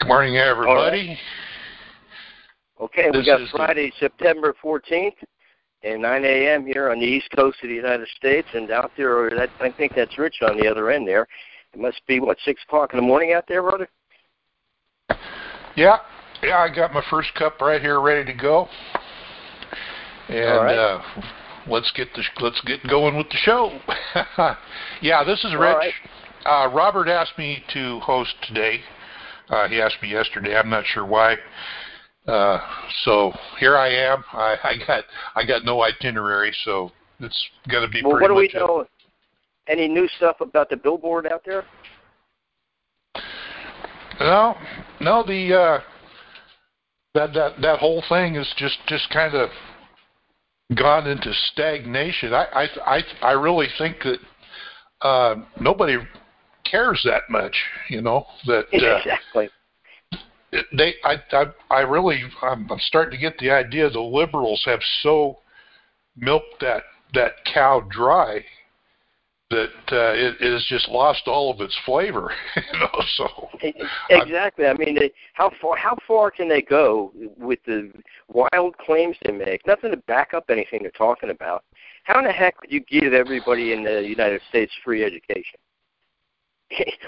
Good morning, everybody. Okay, we This got is the- Friday, September 14th, and 9 a.m. here on the East Coast of the United States, and out there, or that, I think that's Rich on the other end there. It must be what six o'clock in the morning out there, brother. Yeah, yeah, I got my first cup right here, ready to go. And right. uh, let's get the let's get going with the show. yeah, this is Rich. right. Uh, Robert asked me to host today. Uh, he asked me yesterday. I'm not sure why. Uh, so here I am. I, I got I got no itinerary, so it's going to be Well, what do we a- know? Any new stuff about the billboard out there? No, no. The uh, that that that whole thing is just just kind of gone into stagnation. I I I, I really think that uh, nobody cares that much. You know that uh, exactly. they I I I really I'm, I'm starting to get the idea the liberals have so milked that that cow dry that uh, it, it has just lost all of its flavor. You know, so. Exactly. I mean, they, how far how far can they go with the wild claims they make? Nothing to back up anything they're talking about. How in the heck would you give everybody in the United States free education?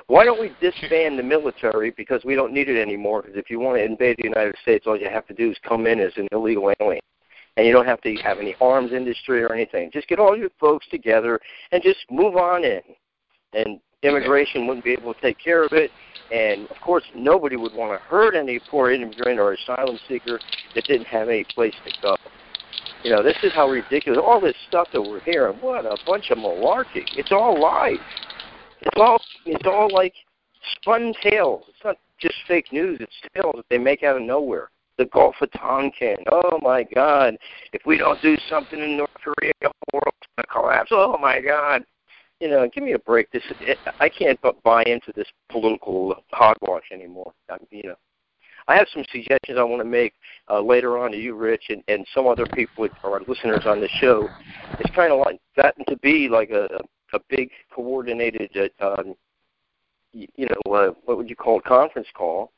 Why don't we disband the military because we don't need it anymore? Because if you want to invade the United States, all you have to do is come in as an illegal alien, and you don't have to have any arms industry or anything. Just get all your folks together and just move on in, and immigration wouldn't be able to take care of it. And of course, nobody would want to hurt any poor immigrant or asylum seeker that didn't have any place to go. You know, this is how ridiculous all this stuff that we're hearing. What a bunch of malarkey! It's all lies. It's all it's all like spun tales. It's not just fake news. It's tales that they make out of nowhere. The Gulf of Tonkin. Oh my God! If we don't do something in North Korea, the world's gonna collapse. Oh my God! You know, give me a break. This I can't bu- buy into this political hogwash anymore. I, you know, I have some suggestions I want to make uh, later on to you, Rich, and, and some other people or listeners on the show. It's kind of like gotten to be like a a big coordinated, uh, um, you know, uh, what would you call it, conference call.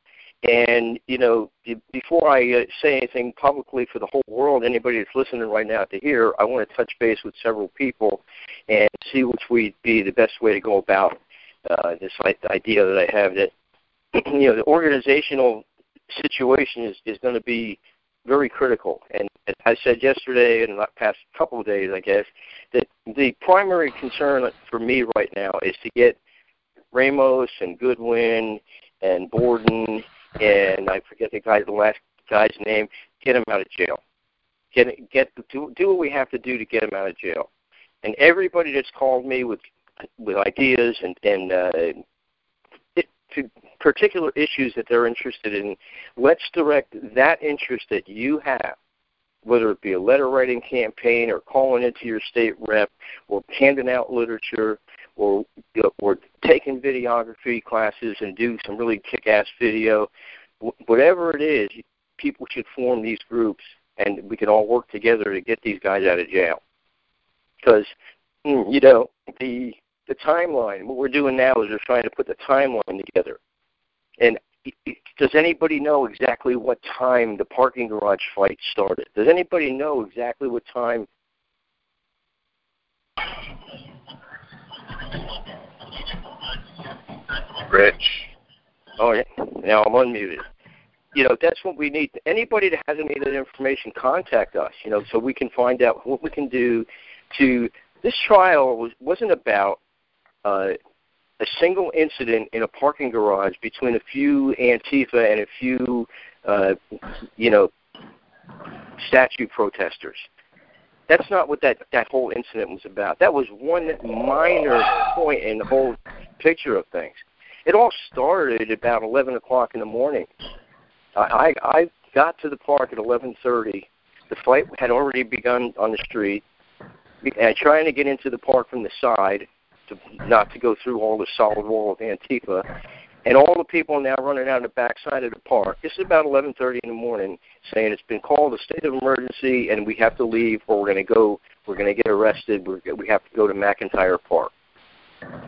And you know, be- before I uh, say anything publicly for the whole world, anybody that's listening right now to hear, I want to touch base with several people and see which would be the best way to go about uh, this idea that I have that you know the organizational situation is is going to be very critical. And as I said yesterday and the past couple of days, I guess that the primary concern for me right now is to get Ramos and Goodwin and Borden and I forget the guy, the last guy's name, get him out of jail. Get get do do what we have to do to get him out of jail. And everybody that's called me with with ideas and and uh, it, to particular issues that they're interested in, let's direct that interest that you have, whether it be a letter writing campaign or calling into your state rep or handing out literature or or taking videography classes and do some really kick-ass video, whatever it is, people should form these groups and we can all work together to get these guys out of jail. Because mm, you know the the timeline. What we're doing now is we're trying to put the timeline together. And does anybody know exactly what time the parking garage fight started? Does anybody know exactly what time? Rich. Oh, yeah. Now I'm unmuted. You know, that's what we need. Anybody that has any of that information, contact us. You know, so we can find out what we can do to. This trial was wasn't about uh, a single incident in a parking garage between a few Antifa and a few, uh, you know, statue protesters. That's not what that that whole incident was about. That was one minor point in the whole picture of things. It all started about 11 o'clock in the morning. I, I, I got to the park at 11:30. The fight had already begun on the street. And trying to get into the park from the side, to not to go through all the solid wall of Antifa, and all the people are now running out the backside of the park. This is about 11:30 in the morning, saying it's been called a state of emergency and we have to leave, or we're going to go, we're going to get arrested. We're, we have to go to McIntire Park.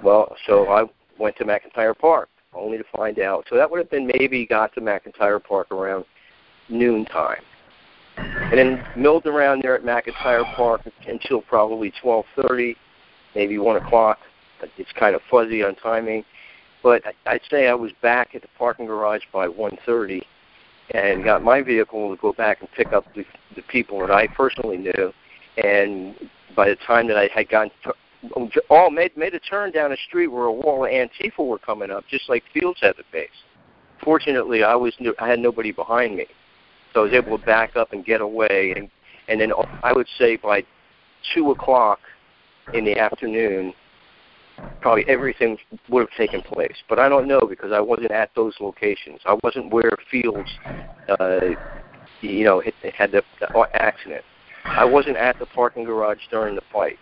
Well, so I went to McIntire Park, only to find out. So that would have been maybe got to McIntire Park around noon time, and then milled around there at McIntire Park until probably 12:30, maybe one o'clock. It's kind of fuzzy on timing but I'd say I was back at the parking garage by 1:30, and got my vehicle to go back and pick up the, the people that I personally knew. And by the time that I had gotten to, oh, all oh, made made a turn down a street where a wall of Antifa were coming up, just like Fields had the base. Fortunately, I was I had nobody behind me, so I was able to back up and get away. And and then I would say by two o'clock in the afternoon, probably everything would have taken place. But I don't know because I wasn't at those locations. I wasn't where Fields, uh, you know, had the, the accident. I wasn't at the parking garage during the fight.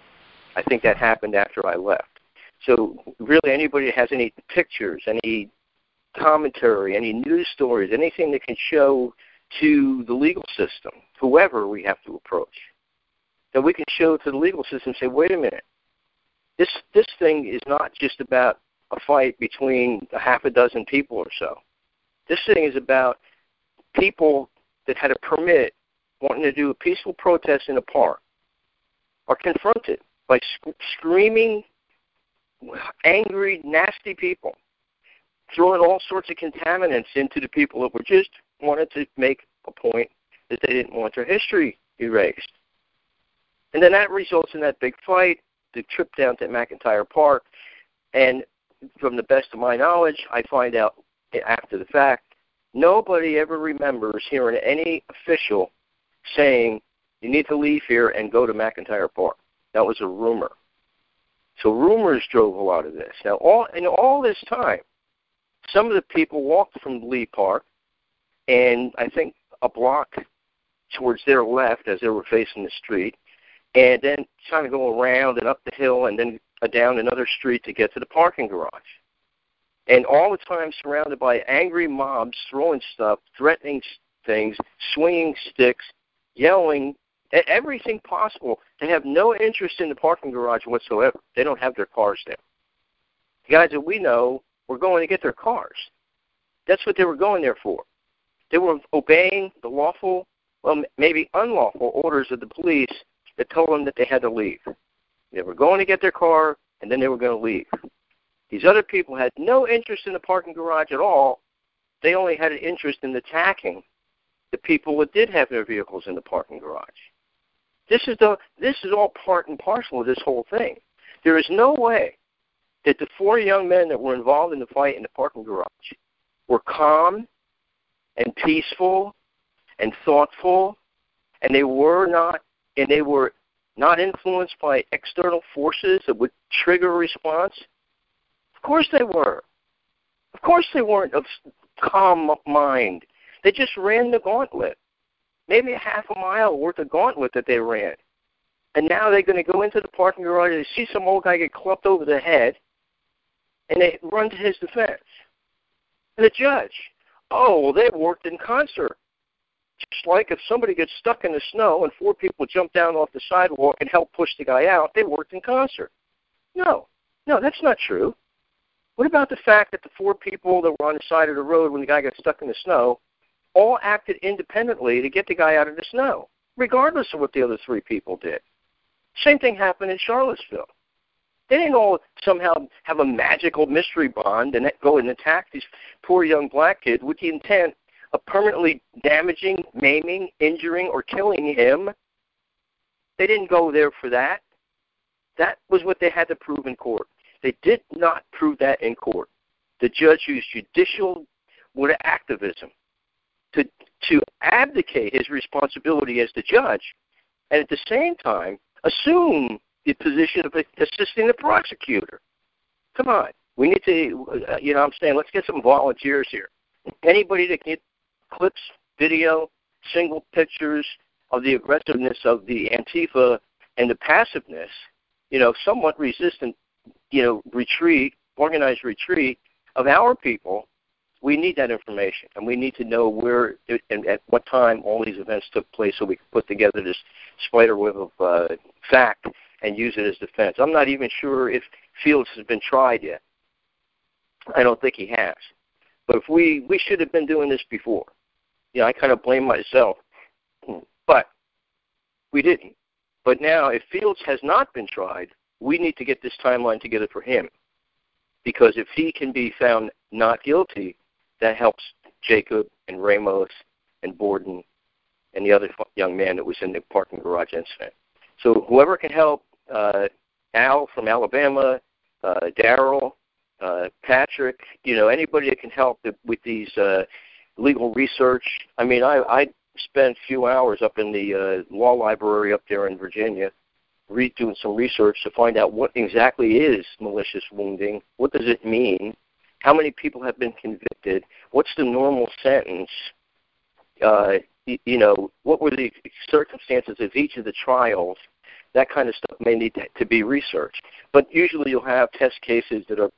I think that happened after I left. So really, anybody that has any pictures, any commentary, any news stories, anything that can show to the legal system, whoever we have to approach, then we can show to the legal system, say, wait a minute, this this thing is not just about a fight between a half a dozen people or so. This thing is about people that had a permit wanting to do a peaceful protest in a park are confronted by sc- screaming, angry, nasty people, throwing all sorts of contaminants into the people that were just wanted to make a point that they didn't want their history erased. And then that results in that big fight, the trip down to McIntire Park, and from the best of my knowledge, I find out after the fact, nobody ever remembers hearing any official saying you need to leave here and go to McIntire Park. That was a rumor. So rumors drove a lot of this. Now, all in all this time, some of the people walked from Lee Park, and I think a block towards their left as they were facing the street, and then trying to go around and up the hill and then down another street to get to the parking garage. And all the time surrounded by angry mobs throwing stuff, threatening things, swinging sticks, yelling, everything possible. They have no interest in the parking garage whatsoever. They don't have their cars there. The guys that we know were going to get their cars. That's what they were going there for. They were obeying the lawful, well, maybe unlawful orders of the police that told them that they had to leave. They were going to get their car, and then they were going to leave. These other people had no interest in the parking garage at all. They only had an interest in attacking the people that did have their vehicles in the parking garage. This is the this is all part and parcel of this whole thing. There is no way that the four young men that were involved in the fight in the parking garage were calm and peaceful and thoughtful, and they were not and they were not influenced by external forces that would trigger a response? Of course they were. Of course they weren't of calm mind. They just ran the gauntlet. Maybe a half a mile worth of gauntlet that they ran. And now they're going to go into the parking garage and see some old guy get clubbed over the head, and they run to his defense. And the judge, oh, well, they worked in concert. Just like if somebody gets stuck in the snow and four people jump down off the sidewalk and help push the guy out, they worked in concert. No, no, that's not true. What about the fact that the four people that were on the side of the road when the guy got stuck in the snow all acted independently to get the guy out of the snow, regardless of what the other three people did? Same thing happened in Charlottesville. They didn't all somehow have a magical mystery bond and go and attack these poor young black kids with the intent of permanently damaging, maiming, injuring, or killing him. They didn't go there for that. That was what they had to prove in court. They did not prove that in court. The judge used judicial activism to to abdicate his responsibility as the judge, and at the same time assume the position of assisting the prosecutor. Come on, We need to, uh, you know, I'm saying let's get some volunteers here. Anybody that can clips, video, single pictures of the aggressiveness of the Antifa and the passiveness, you know, somewhat resistant, you know, retreat, organized retreat of our people, we need that information, and we need to know where and at what time all these events took place, so we can put together this spider web of uh, fact and use it as defense. I'm not even sure if Fields has been tried yet. I don't think he has. But if we we should have been doing this before. You know, I kind of blame myself, but we didn't. But now, if Fields has not been tried, we need to get this timeline together for him. Because if he can be found not guilty, that helps Jacob and Ramos and Borden and the other young man that was in the parking garage incident. So whoever can help uh, Al from Alabama, uh, Daryl, uh, Patrick, you know, anybody that can help with these uh, legal research. I mean, I, I spent a few hours up in the uh, law library up there in Virginia, re- doing some research to find out what exactly is malicious wounding. What does it mean? How many people have been convicted? What's the normal sentence? Uh, you, you know, what were the circumstances of each of the trials? That kind of stuff may need to, to be researched. But usually you'll have test cases that are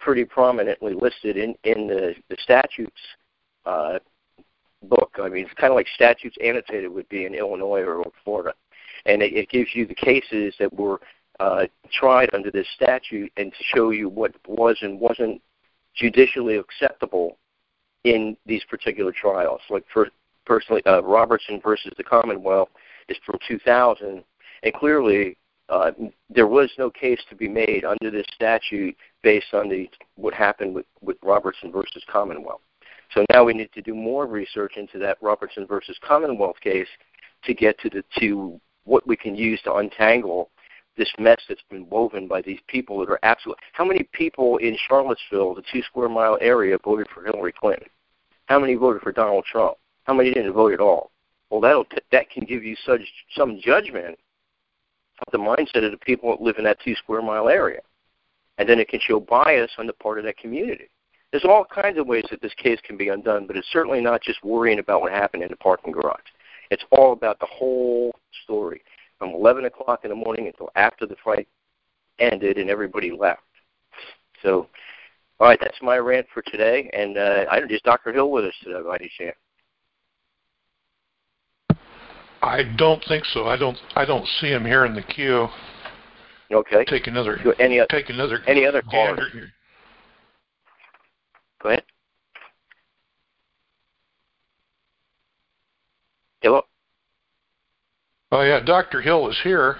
pretty prominently listed in, in the, the statutes uh, book. I mean, it's kind of like statutes annotated would be in Illinois or Florida. And it, it gives you the cases that were uh, tried under this statute and to show you what was and wasn't judicially acceptable in these particular trials. Like for personally, uh, Robertson versus the Commonwealth is from 2000, and clearly uh, there was no case to be made under this statute based on the what happened with, with Robertson versus Commonwealth. So now we need to do more research into that Robertson versus Commonwealth case to get to the to what we can use to untangle this mess that's been woven by these people that are absolute. How many people in Charlottesville, the two square mile area, voted for Hillary Clinton? How many voted for Donald Trump? How many didn't vote at all? Well, that'll that can give you such some judgment of the mindset of the people that live in that two square mile area, and then it can show bias on the part of that community. There's all kinds of ways that this case can be undone, but it's certainly not just worrying about what happened in the parking garage. It's all about the whole story from 11 o'clock in the morning until after the fight ended and everybody left. So, all right, that's my rant for today. And uh, I just Dr. Hill with us today, by any chance. I don't think so. I don't. I don't see him here in the queue. Okay. Take another. Any, take another. Any other caller? Go ahead. Hello. Oh yeah, Dr. Hill is here.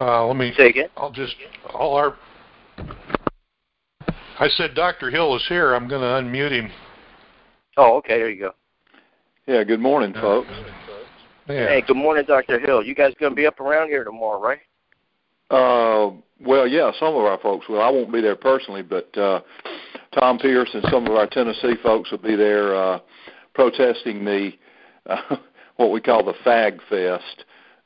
Uh, let me say again. I'll just all our. I said Dr. Hill is here. I'm going to unmute him. Oh, okay. There you go. Yeah. Good morning, folks. Yeah. Hey, good morning, Dr. Hill. You guys going to be up around here tomorrow, right? Uh, well, yeah, some of our folks will. I won't be there personally, but uh, Tom Pierce and some of our Tennessee folks will be there uh, protesting the uh, what we call the Fag Fest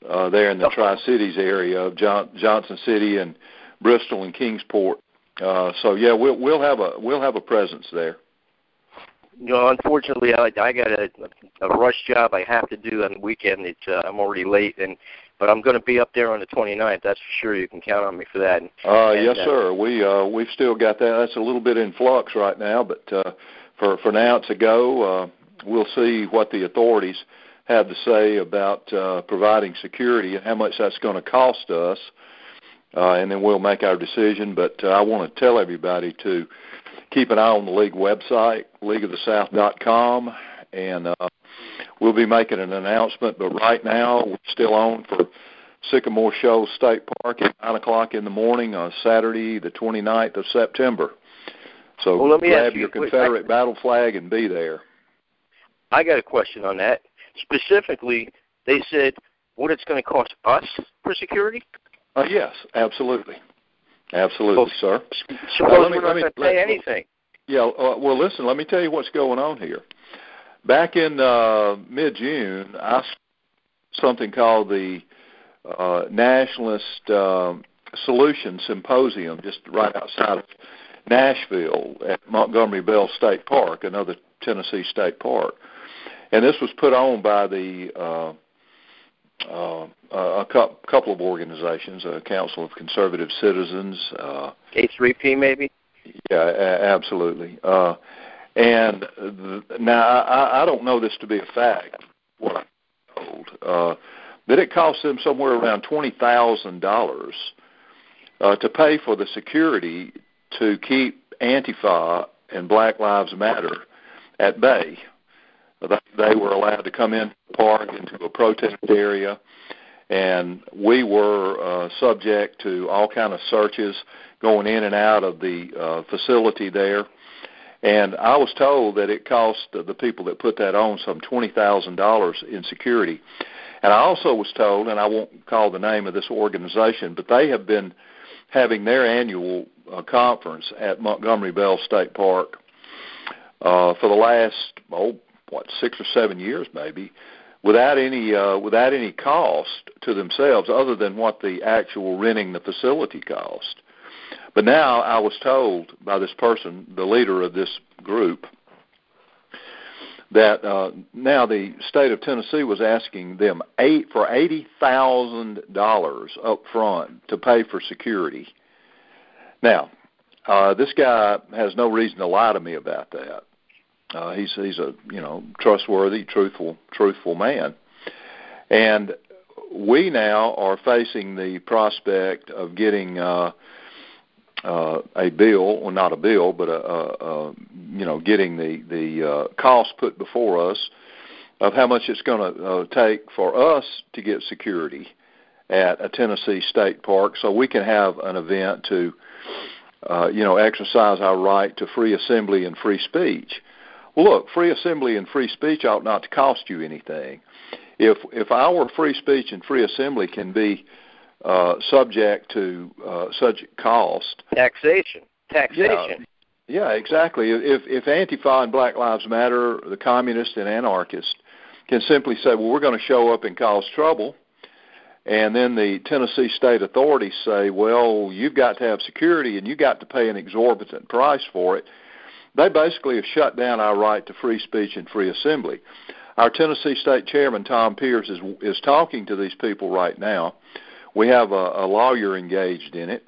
uh, there in the Tri Cities area of John, Johnson City and Bristol and Kingsport. Uh, so yeah, we'll we'll have a we'll have a presence there. You know, unfortunately, I, I got a, a rush job I have to do on the weekend. It's uh, I'm already late, and but I'm going to be up there on the 29th. That's for sure. You can count on me for that. Uh, and, yes, uh, sir. We uh, we've still got that. That's a little bit in flux right now, but uh, for for now it's a go. Uh, we'll see what the authorities have to say about uh, providing security and how much that's going to cost us, uh, and then we'll make our decision. But uh, I want to tell everybody to keep an eye on the league website, leagueofthesouth.com, and uh, we'll be making an announcement. But right now, we're still on for Sycamore Shoals State Park at 9 o'clock in the morning on Saturday, the 29th of September. So well, let me grab ask you, your Confederate I, battle flag and be there. I got a question on that. Specifically, they said what it's going to cost us for security. Uh, yes, absolutely, absolutely, sir. Suppose uh, me, we're not going to pay let, anything. Yeah, uh, well, listen. Let me tell you what's going on here. Back in uh, mid-June, I started something called the uh, Nationalist uh, Solution Symposium, just right outside of Nashville at Montgomery Bell State Park, another Tennessee state park. And this was put on by the uh, uh, a couple of organizations, a Council of Conservative Citizens, uh, K3P maybe. Yeah, absolutely. Uh, and now I, I don't know this to be a fact. What I'm told uh, that it cost them somewhere around twenty thousand dollars uh, to pay for the security to keep Antifa and Black Lives Matter at bay. They were allowed to come in the park into a protest area, and we were uh, subject to all kind of searches going in and out of the uh, facility there. And I was told that it cost the people that put that on some twenty thousand dollars in security. And I also was told, and I won't call the name of this organization, but they have been having their annual uh, conference at Montgomery Bell State Park uh, for the last oh what six or seven years maybe, without any uh, without any cost to themselves other than what the actual renting the facility cost. But now I was told by this person, the leader of this group, that uh, now the state of Tennessee was asking them eight for eighty thousand dollars up front to pay for security. Now, uh, this guy has no reason to lie to me about that. Uh, he's he's a you know trustworthy, truthful, truthful man, and we now are facing the prospect of getting uh, uh, a bill, or not a bill, but a, a, a you know, getting the the uh, cost put before us of how much it's going to uh, take for us to get security at a Tennessee state park, so we can have an event to, uh, you know, exercise our right to free assembly and free speech. Well, look, free assembly and free speech ought not to cost you anything. If if our free speech and free assembly can be subject to uh, such cost. Taxation. Taxation. Yeah, yeah, exactly. If if Antifa and Black Lives Matter, the communists and anarchists, can simply say, "Well, we're going to show up and cause trouble," and then the Tennessee state authorities say, "Well, you've got to have security and you got to pay an exorbitant price for it," they basically have shut down our right to free speech and free assembly. Our Tennessee State Chairman Tom Pierce is is talking to these people right now we have a, a lawyer engaged in it,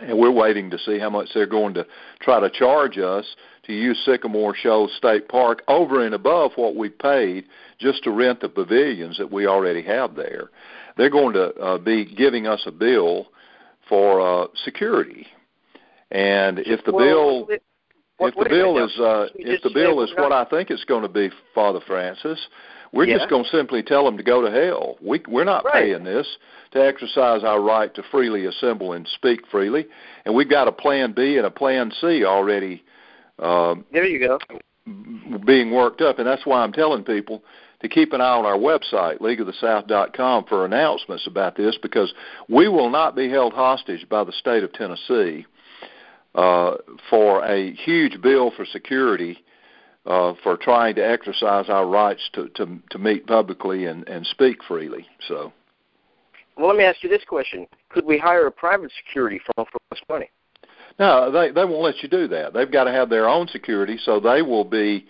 and we're waiting to see how much they're going to try to charge us to use Sycamore Shoals State Park over and above what we paid just to rent the pavilions that we already have there. They're going to uh, be giving us a bill for uh, security, and if the well, bill if the bill is uh, if the bill is what I think it's going to be, Father Francis, we're yeah. just going to simply tell them to go to hell. We we're not right. paying this to exercise our right to freely assemble and speak freely, and we've got a Plan B and a Plan C already. Uh, there you go. Being worked up, and that's why I'm telling people to keep an eye on our website, leagueofthesouth.com, for announcements about this, because we will not be held hostage by the state of Tennessee uh, for a huge bill for security uh, for trying to exercise our rights to, to, to meet publicly and, and speak freely. So. Well, let me ask you this question: Could we hire a private security firm for less money? No, they they won't let you do that. They've got to have their own security, so they will be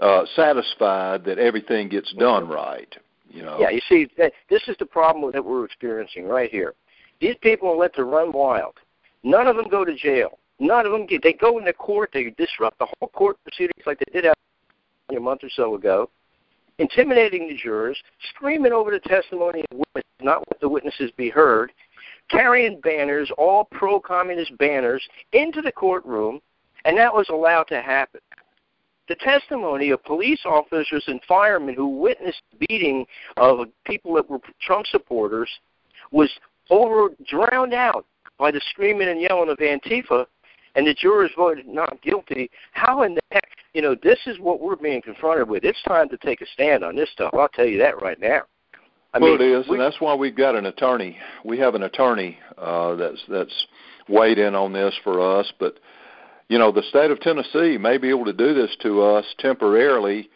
uh, satisfied that everything gets done right. You know. Yeah, you see, that, this is the problem that we're experiencing right here. These people are let to run wild. None of them go to jail. None of them get. They go into court. They disrupt the whole court proceedings like they did a month or so ago, intimidating the jurors, screaming over the testimony of witnesses, not let the witnesses be heard, carrying banners, all pro-communist banners, into the courtroom, and that was allowed to happen. The testimony of police officers and firemen who witnessed the beating of people that were Trump supporters was over drowned out by the screaming and yelling of Antifa and the jurors voted not guilty, how in the heck, you know, this is what we're being confronted with. It's time to take a stand on this stuff. I'll tell you that right now. I well, mean, it is, we, and that's why we've got an attorney. We have an attorney uh, that's that's weighed in on this for us. But you know, the state of Tennessee may be able to do this to us temporarily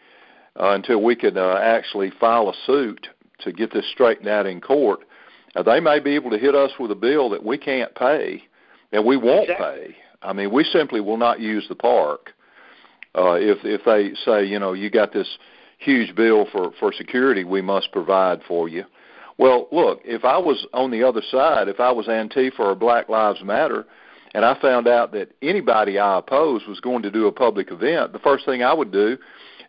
uh, until we can uh, actually file a suit to get this straightened out in court. Uh, they may be able to hit us with a bill that we can't pay and we won't exactly. pay I mean, we simply will not use the park uh, if if they say, you know, you got this huge bill for for security we must provide for you. Well, look, if I was on the other side, if I was Antifa or Black Lives Matter, and I found out that anybody I opposed was going to do a public event, the first thing I would do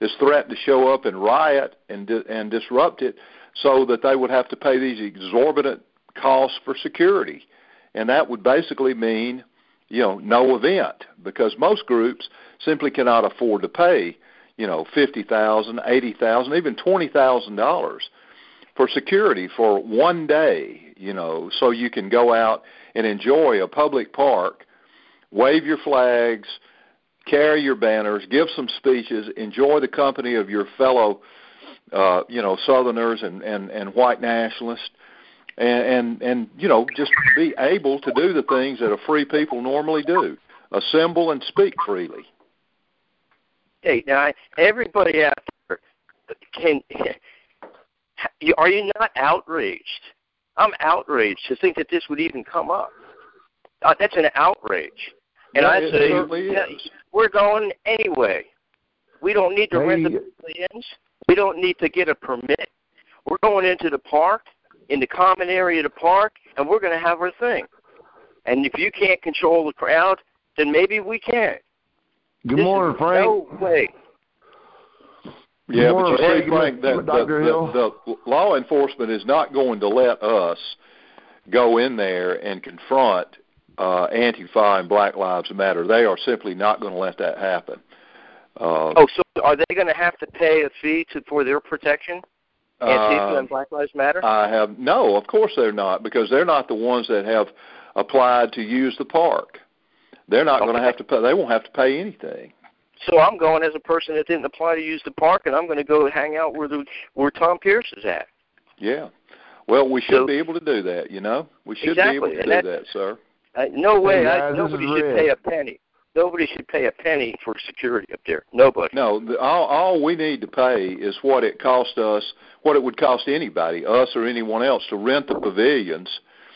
is threaten to show up and riot and di- and disrupt it, so that they would have to pay these exorbitant costs for security, and that would basically mean, you know, no event because most groups simply cannot afford to pay, you know, fifty thousand, eighty thousand, even twenty thousand dollars for security for one day, you know, so you can go out and enjoy a public park, wave your flags, carry your banners, give some speeches, enjoy the company of your fellow, uh, you know, Southerners and and and white nationalists, and and and you know, just be able to do the things that a free people normally do, assemble and speak freely. Hey, now everybody out there can. Are you not outraged? I'm outraged to think that this would even come up. Uh, that's an outrage. And yeah, I say, certainly yeah, we're going anyway. We don't need to Hey. rent the pavilions. We don't need to get a permit. We're going into the park, in the common area of the park, and we're going to have our thing. And if you can't control the crowd, then maybe we can't. Good This morning, Frank. No way. Yeah, but you see, Frank, that with the, the, the law enforcement is not going to let us go in there and confront uh, Antifa and Black Lives Matter. They are simply not going to let that happen. Uh, Oh, so are they going to have to pay a fee to for their protection? Antifa uh, and Black Lives Matter. I have no, of course they're not, because they're not the ones that have applied to use the park. They're not going to have to pay. They won't have to pay anything. So I'm going as a person that didn't apply to use the park, and I'm going to go hang out where the where Tom Pierce is at. Yeah. Well, we should So- be able to do that. You know, we should Exactly, be able to and do that- that, sir. Uh, no way. Hey, I, guys, this nobody should Red. pay a penny. Nobody should pay a penny for security up there. Nobody. No, the, all, all we need to pay is what it cost us, what it would cost anybody, us or anyone else, to rent the pavilions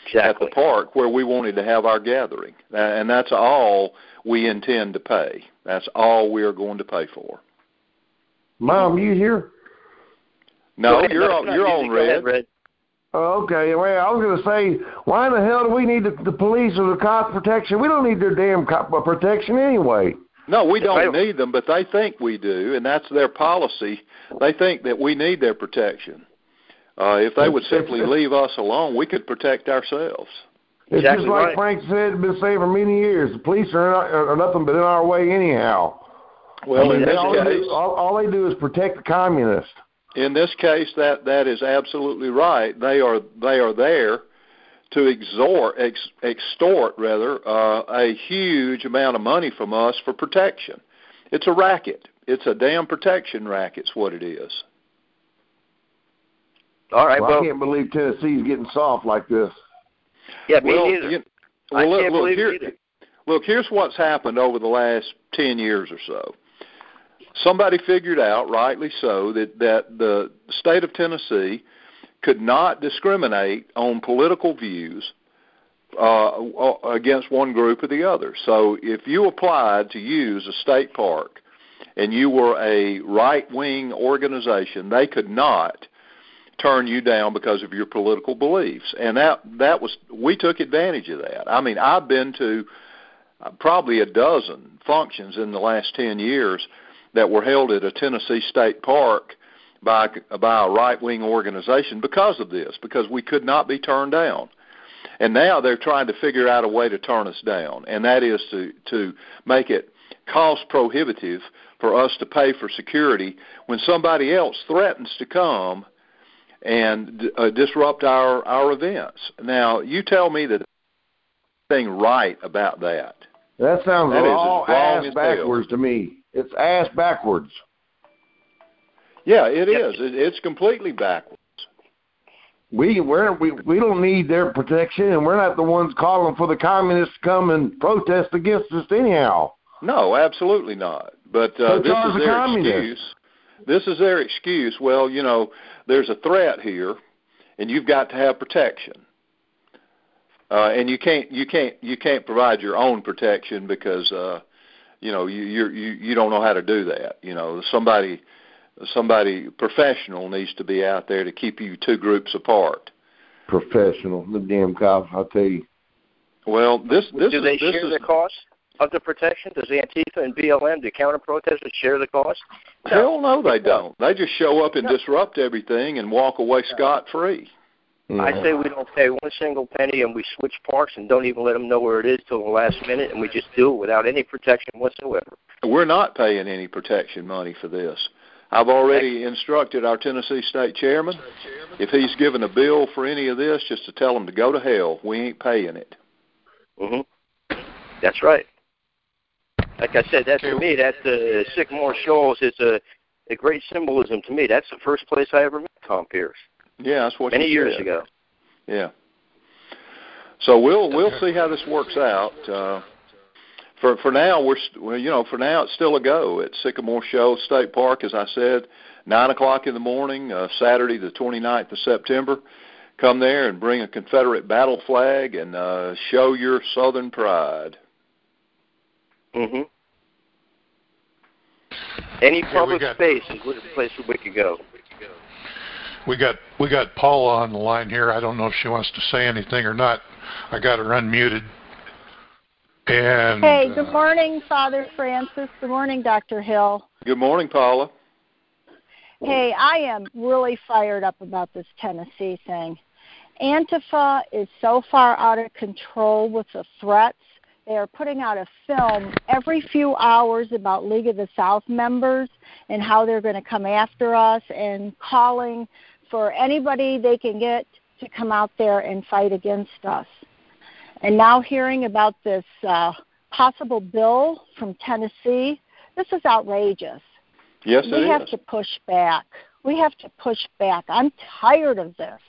exactly. at the park where we wanted to have our gathering, and that's all we intend to pay. That's all we are going to pay for. Mom, you here? No, ahead. you're No, on, no, you're you- on go ahead, red. Red. Oh, okay. Well, I was going to say, why in the hell do we need the, the police or the cop protection? We don't need their damn cop uh, protection anyway. No, we don't Right. need them, but they think we do, and that's their policy. They think that we need their protection. Uh, if they would simply leave us alone, we could protect ourselves. It's Exactly just like right. Frank said, been saying for many years. The police are, not, are nothing but in our way anyhow. Well, I mean, in they this all, they case, do, all, all they do is protect the communists. In this case, that that is absolutely right. They are they are there to exhort, ex, extort rather, uh, a huge amount of money from us for protection. It's a racket. It's a damn protection racket's what it is. All right. Well, Well, I can't believe Tennessee's getting soft like this. yeah, me well, neither. you- I well, look, can't look, believe here, it either. Look, here's what's happened over the last 10 years or so. Somebody figured out, rightly so, that, that the state of Tennessee could not discriminate on political views uh, against one group or the other. So if you applied to use a state park and you were a right wing organization, they could not turn you down because of your political beliefs. And that that was we took advantage of that. I mean, I've been to uh, probably a dozen functions in the last 10 years that were held at a Tennessee state park by by a right-wing organization because of this because we could not be turned down. And now they're trying to figure out a way to turn us down, and that is to to make it cost prohibitive for us to pay for security when somebody else threatens to come and uh, disrupt our our events. Now, you tell me that thing right about that. That sounds That is all ass as backwards to me. It's ass backwards. Yeah, it is. It, it's completely backwards. We we're, we we don't need their protection, and we're not the ones calling for the communists to come and protest against us anyhow. No, absolutely not. But uh, So this is their excuse. This is their excuse. Well, you know, there's a threat here, and you've got to have protection. uh, and you can't you can't you can't provide your own protection because uh, you know you you you don't know how to do that. You know somebody somebody professional needs to be out there to keep you two groups apart. Professional, the damn cops, I'll tell you. Well, this this do is, they this share is, the cost of the protection? Does Antifa and BLM, the counter protesters, share the cost? Hell no, they don't. They just show up and No. disrupt everything and walk away scot free. I say we don't pay one single penny and we switch parks and don't even let them know where it is till the last minute and we just do it without any protection whatsoever. We're not paying any protection money for this. I've already instructed our Tennessee State Chairman if he's given a bill for any of this, just to tell him to go to hell. We ain't paying it. hmm That's right. Like I said, that to me, that uh, Sycamore Shoals is a, a great symbolism to me. That's the first place I ever met Tom Pierce Yeah, that's what many you years said. ago. Yeah. So we'll we'll see how this works out. Uh, for for now, we're well, you know for now it's still a go at Sycamore Shoals State Park, as I said, nine o'clock in the morning, uh, Saturday the 29th of September. Come there and bring a Confederate battle flag and uh, show your Southern pride. hmm Any public space is a place where we could go. We got we got Paula on the line here. I don't know if she wants to say anything or not. I got her unmuted. And Hey, good uh, morning, Father Francis. Good morning, Dr. Hill. Good morning, Paula. Hey, I am really fired up about this Tennessee thing. Antifa is so far out of control with the threats. They are putting out a film every few hours about League of the South members and how they're going to come after us and calling for anybody they can get to come out there and fight against us. And now hearing about this uh, possible bill from Tennessee, this is outrageous. Yes, it we is. have to push back. We have to push back. I'm tired of this.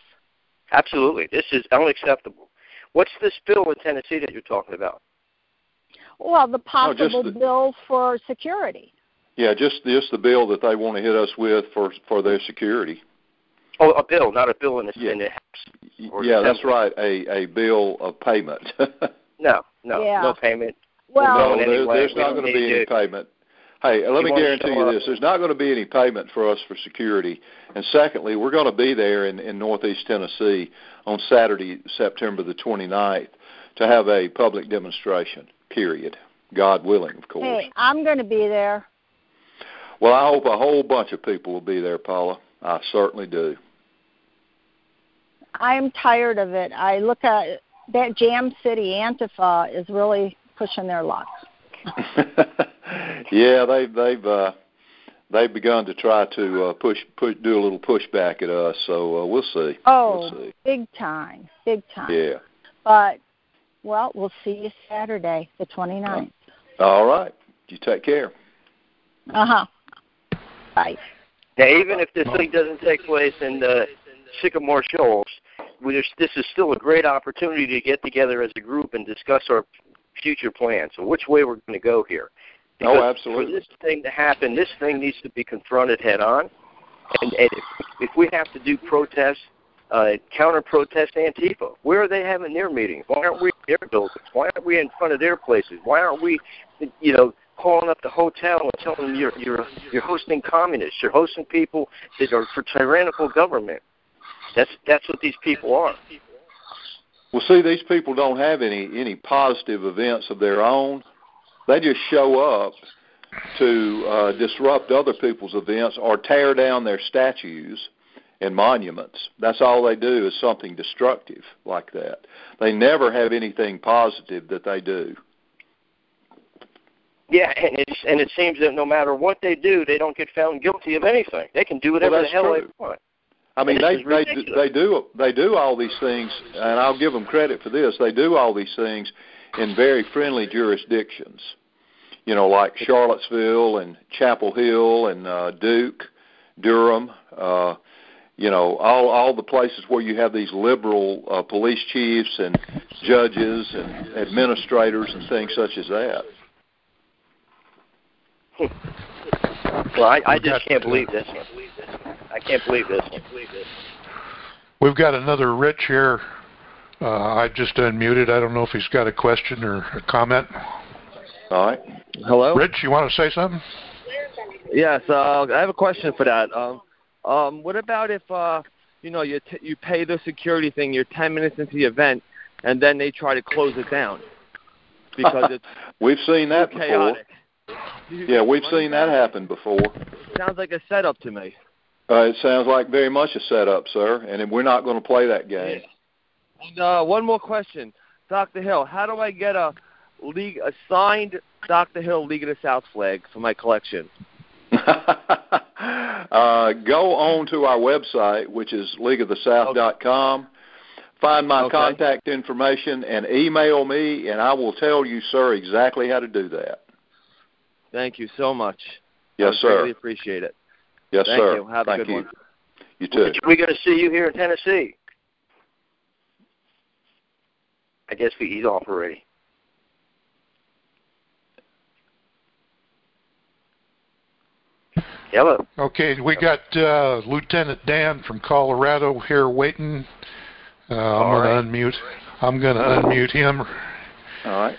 Absolutely. This is unacceptable. What's this bill in Tennessee that you're talking about? Well, the just possible the- bill for security. Yeah, just just the bill that they want to hit us with for for their security. Oh, a bill, not a bill in the, Yeah. in the House. Yeah, that's right. A a bill of payment. No, no, Yeah. no payment. Well, No, no, there, anyway, there's we not going to be any payment. Hey, let You me guarantee you up- this: there's not going to be any payment for us for security. And secondly, we're going to be there in, in Northeast Tennessee on Saturday, September the 29th, to have a public demonstration. Period. God willing, of course. hey, I'm going to be there. Well, I hope a whole bunch of people will be there, Paula. I certainly do. I'm tired of it. I look at that Jam City Antifa is really pushing their luck. yeah, they've they've uh, they've begun to try to uh, push push do a little pushback at us. So uh, we'll see. Oh, We'll see. big time, big time. Yeah. But well, we'll see you Saturday, the 29th. All right. You take care. Uh huh. Bye. Now, even if this thing doesn't take place in the Sycamore Shoals, just, this is still a great opportunity to get together as a group and discuss our future plans and which way we're going to go here. Oh, absolutely. For this thing to happen, this thing needs to be confronted head on. And, and if, if we have to do protests, uh, counter protest Antifa, where are they having their meetings? Why aren't we in their buildings? Why aren't we in front of their places? Why aren't we, you know, calling up the hotel and telling them you're you're you're hosting communists, you're hosting people that are for tyrannical government. That's that's what these people are. Well, see, these people don't have any any positive events of their own. They just show up to uh, disrupt other people's events or tear down their statues and monuments. That's all they do is something destructive like that. They never have anything positive that they do. Yeah, and it's and it seems that no matter what they do, they don't get found guilty of anything. They can do whatever the hell true. they want. I mean, they they they do they do all these things, and I'll give them credit for this. They do all these things in very friendly jurisdictions, you know, like Charlottesville and Chapel Hill and uh, Duke, Durham. Uh, you know, all all the places where you have these liberal uh, police chiefs and judges and administrators and things such as that. Well, I, I We've got, just can't believe this. I can't believe this. We've got another Rich here Uh, I just unmuted. I don't know if he's got a question or a comment. All right. Hello. Rich, you want to say something? Yes, uh, I have a question for that. Um, um, what about if uh, you know you t- you pay the security thing, you're 10 minutes into the event, and then they try to close it down because it's we've seen that too before. Yeah, we've seen that happen before. Sounds like a setup to me. Uh, it sounds like very much a setup, sir, and we're not going to play that game. And, uh, one more question, Dr. Hill. How do I get a league a signed Dr. Hill League of the South flag for my collection? uh, go on to our website, which is leagueofthesouth.com. Find my Okay. contact information and email me, and I will tell you, sir, exactly how to do that. Thank you so much. Yes, I sir. Greatly appreciate it. Yes, Thank sir. you. Have a Thank good you. one. You too. We're going to see you here in Tennessee. I guess he's off already. Hello. Okay, we got uh, Lieutenant Dan from Colorado here waiting. Uh, I'm going right. to unmute. I'm going to unmute him. All right.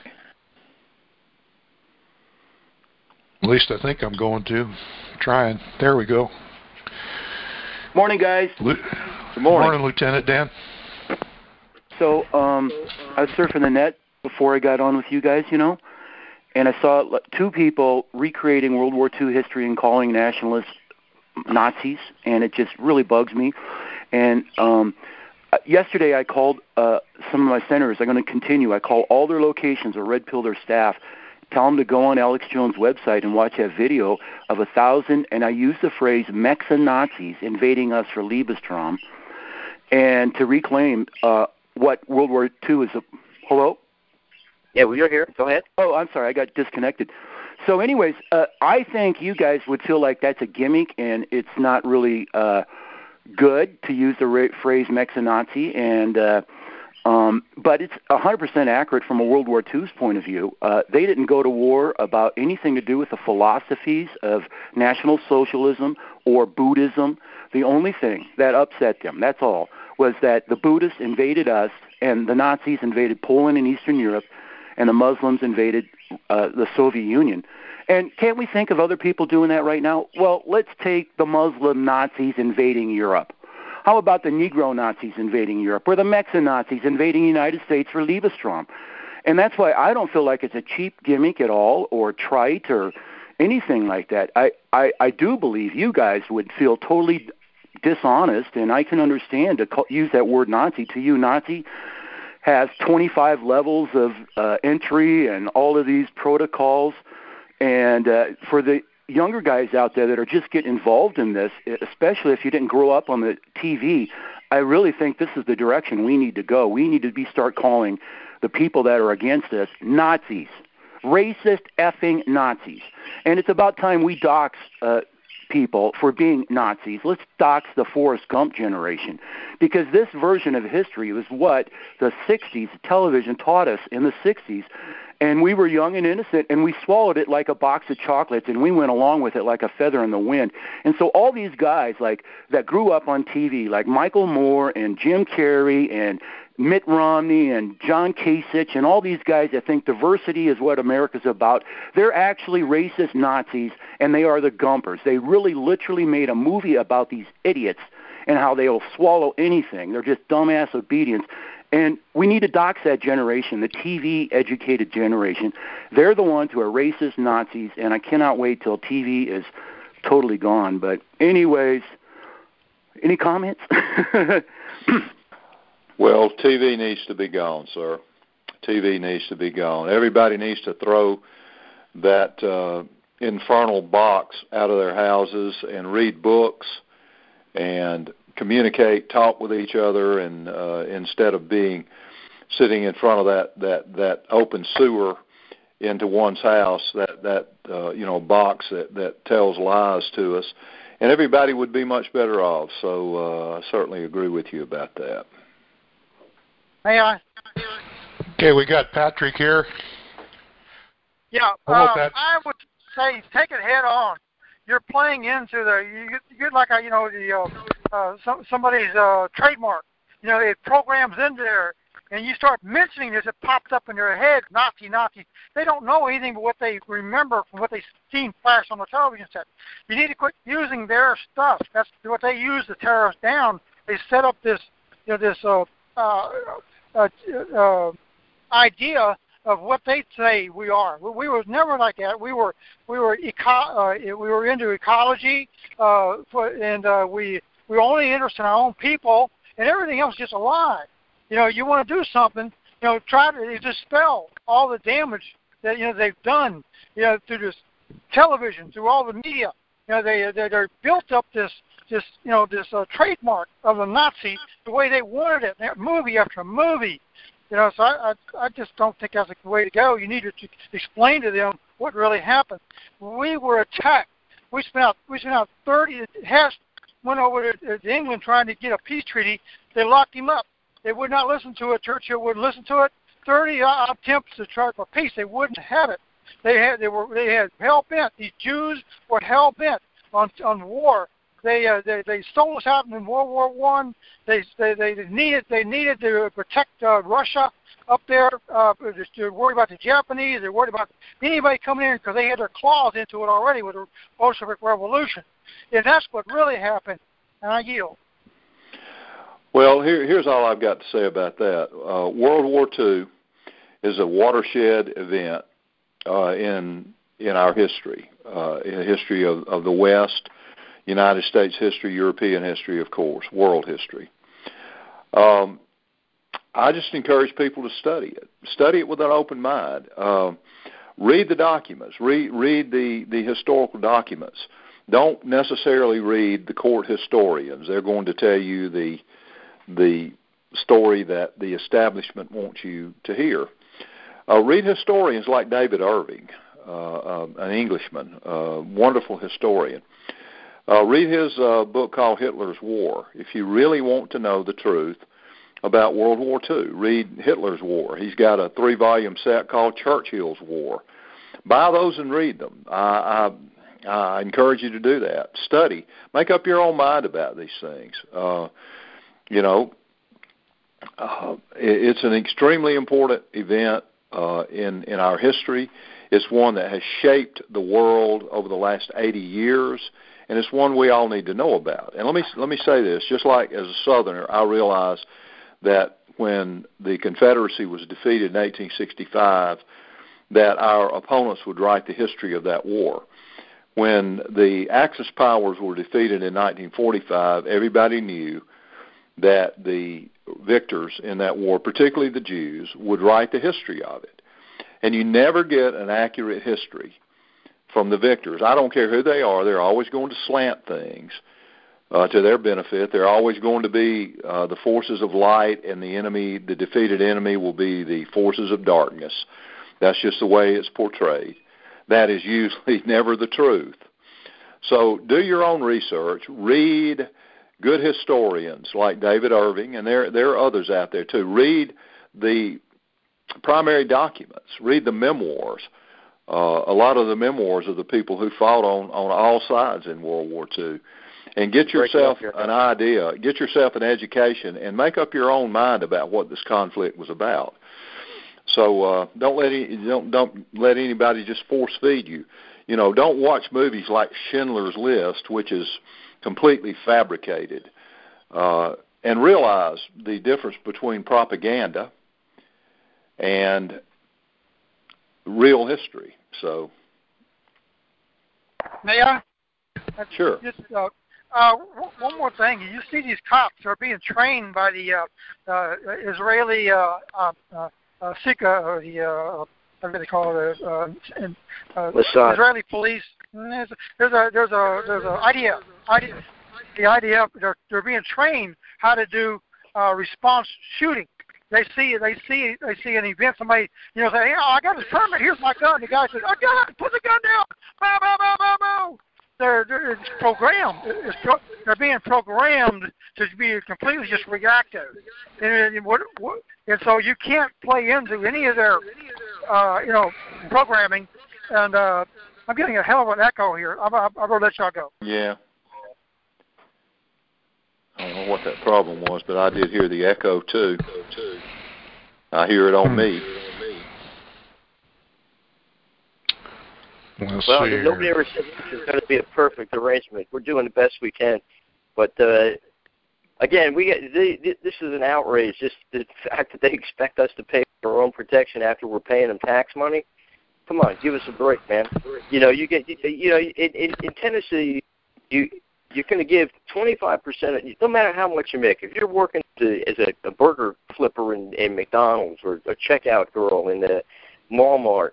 At least I think I'm going to. Trying. There we go. Morning, guys. Lu- Good morning. Lieutenant Dan. So, um, I was surfing the net before I got on with you guys, you know, and I saw two people recreating World War II history and calling nationalists Nazis, and it just really bugs me. And um, uh, yesterday, I called uh, some of my senators. I'm going to continue. I call all their locations or red pill their staff. Tell them to go on Alex Jones' website and watch that video of a thousand, and I use the phrase Mexa Nazis invading us for Lebensraum, and to reclaim uh, what World War II is. A, hello? Yeah, well, you're here. Go ahead. Oh, I'm sorry, I got disconnected. So, anyways, uh, I think you guys would feel like that's a gimmick, and it's not really uh, good to use the ra- phrase Mexa-Nazi, and uh, um, but it's 100% accurate from a World War II's point of view. Uh, they didn't go to war about anything to do with the philosophies of National Socialism or Buddhism. The only thing that upset them, that's all, was that the Buddhists invaded us, and the Nazis invaded Poland and Eastern Europe, and the Muslims invaded uh, the Soviet Union. And can't we think of other people doing that right now? Well, let's take the Muslim Nazis invading Europe. How about the Negro Nazis invading Europe or the Mexican Nazis invading the United States for Lebensraum? And that's why I don't feel like it's a cheap gimmick at all or trite or anything like that. I, I, I do believe you guys would feel totally dishonest, and I can understand to call, use that word Nazi to you, Nazi has 25 levels of uh, entry and all of these protocols. And uh, for the younger guys out there that are just getting involved in this, especially if you didn't grow up on the TV, I really think this is the direction we need to go. We need to be start calling the people that are against us Nazis, racist effing Nazis. And it's about time we dox uh, people for being Nazis. Let's dox the Forrest Gump generation because this version of history was what the 60s television taught us in the 60s. And we were young and innocent, and we swallowed it like a box of chocolates, and we went along with it like a feather in the wind. And so all these guys, like that grew up on TV, like Michael Moore and Jim Carrey and Mitt Romney and John Kasich and all these guys that think diversity is what America's about, they're actually racist Nazis and they are the Gumpers. They really literally made a movie about these idiots and how they will swallow anything. They're just dumbass obedience. And we need to dox that generation, the TV educated generation. They're the ones who are racist Nazis, and I cannot wait till TV is totally gone. But, anyways, any comments? Well, TV needs to be gone, sir. TV needs to be gone. Everybody needs to throw that uh, infernal box out of their houses and read books and communicate, talk with each other, and uh, instead of being sitting in front of that that that open sewer into one's house, that that uh, you know box that that tells lies to us, and everybody would be much better off. So uh, I certainly agree with you about that. May I? Okay, we got Patrick here. Yeah. Hello, uh, I would say take it head on. You're playing into the you get, you get like a you know the uh, uh, some, somebody's uh, trademark. You know it programs into their and you start mentioning this, it pops up in their head, Nazi, Nazi. They don't know anything but what they remember from what they've seen flash on the television set. You need to quit using their stuff. That's what they use to tear us down. They set up this, you know, this uh, uh, uh, uh, idea of what they say we are. We were never like that. We were we were eco- uh, we were into ecology, uh, for, and uh, we we were only interested in our own people, and everything else is just a lie. You know, you want to do something, you know, try to dispel all the damage that you know they've done, you know, through this television, through all the media. You know, they they they built up this this you know this uh, trademark of the Nazi the way they wanted it, movie after movie. You know, so I, I I just don't think that's the way to go. You need to, explain to them what really happened. We were attacked. We spent out we spent out 30. Hess went over to, to England trying to get a peace treaty. They locked him up. They would not listen to it. Churchill wouldn't listen to it. 30 uh, attempts to try for peace. They wouldn't have it. They had they were they had hell bent. These Jews were hell bent on on war. They uh, they they stole us out in World War One. They, they they needed they needed to protect uh, Russia up there. Uh, they're worried about the Japanese. They're worried about anybody coming in because they had their claws into it already with the Bolshevik Revolution. And that's what really happened. And I yield. Well, here, here's all I've got to say about that. Uh, World War II is a watershed event uh, in in our history, uh, in the history of, of the West, United States history, European history, of course, world history. Um, I just encourage people to study it. Study it with an open mind. Uh, read the documents. Read read the the historical documents. Don't necessarily read the court historians. They're going to tell you the the story that the establishment wants you to hear. Uh, read historians like David Irving, uh, uh, an Englishman, wonderful historian. Uh, read his uh, book called Hitler's War. If you really want to know the truth about World War II, read Hitler's War. He's got a three-volume set called Churchill's War. Buy those and read them. I, I, I encourage you to do that. Study. Make up your own mind about these things. Uh, you know, uh, it, it's an extremely important event uh, in in our history. It's one that has shaped the world over the last 80 years, and it's one we all need to know about. And let me let me say this: just like as a Southerner, I realize that when the Confederacy was defeated in 1865, that our opponents would write the history of that war. When the Axis powers were defeated in 1945, everybody knew that the victors in that war, particularly the Jews, would write the history of it. And you never get an accurate history from the victors. I don't care who they are, they're always going to slant things uh, to their benefit. They're always going to be uh, the forces of light, and the enemy, the defeated enemy, will be the forces of darkness. That's just the way it's portrayed. That is usually never the truth. So do your own research. Read good historians like David Irving, and there there are others out there too. Read the primary documents. Read the memoirs. Uh, a lot of the memoirs of the people who fought on on all sides in World War II, and get yourself an idea. Get yourself an education, and make up your own mind about what this conflict was about. So uh, don't let any, don't don't let anybody just force feed you. You know, don't watch movies like Schindler's List, which is completely fabricated, uh, and realize the difference between propaganda and real history. So, may I? Sure. Just, uh, uh, one more thing. You see these cops are being trained by the uh, uh, Israeli uh, uh, uh, Sika, or the uh, what do they call it? Uh, uh, Israeli police. There's a there's a there's a there's a idea idea the IDF they're they're being trained how to do uh, response shooting. They see they see they see an event. Somebody you know say, "Oh, I got a permit. Here's my gun." The guy says, "I got it. Put the gun down." Bow, bow, bow, bow, bow. They're, they're programmed. It's pro, they're being programmed to be completely just reactive, and, and what, what and so you can't play into any of their uh, you know programming. And uh, I'm getting a hell of an echo here. I'm, I'm, I'm gonna let y'all go. Yeah. I don't know what that problem was, but I did hear the echo too. I hear it on me. Let's well, see nobody ever said this is going to be a perfect arrangement. We're doing the best we can, but uh, again, we get the, the, this is an outrage. Just the fact that they expect us to pay for our own protection after we're paying them tax money. Come on, give us a break, man. You know, you get you, you know in, in, in Tennessee, you you're going to give 25 percent. Of, no matter how much you make, if you're working to, as a, a burger flipper in, in McDonald's or a checkout girl in the Walmart,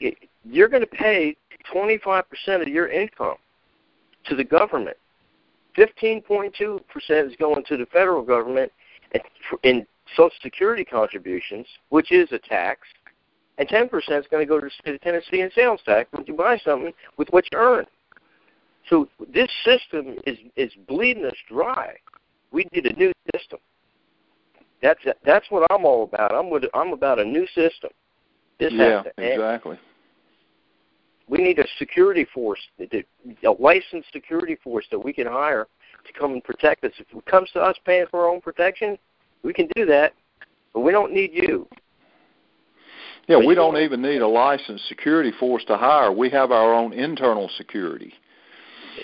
it, you're going to pay 25 percent of your income to the government. 15.2 percent is going to the federal government in Social Security contributions, which is a tax, and 10 percent is going to go to the state of Tennessee in sales tax when you buy something with what you earn. So this system is is bleeding us dry. We need a new system. That's that's what I'm all about. I'm with, I'm about a new system. This yeah, has to exactly. We need a security force, a licensed security force that we can hire to come and protect us. If it comes to us paying for our own protection, we can do that, but we don't need you. Yeah, we don't even need a licensed security force to hire. We have our own internal security.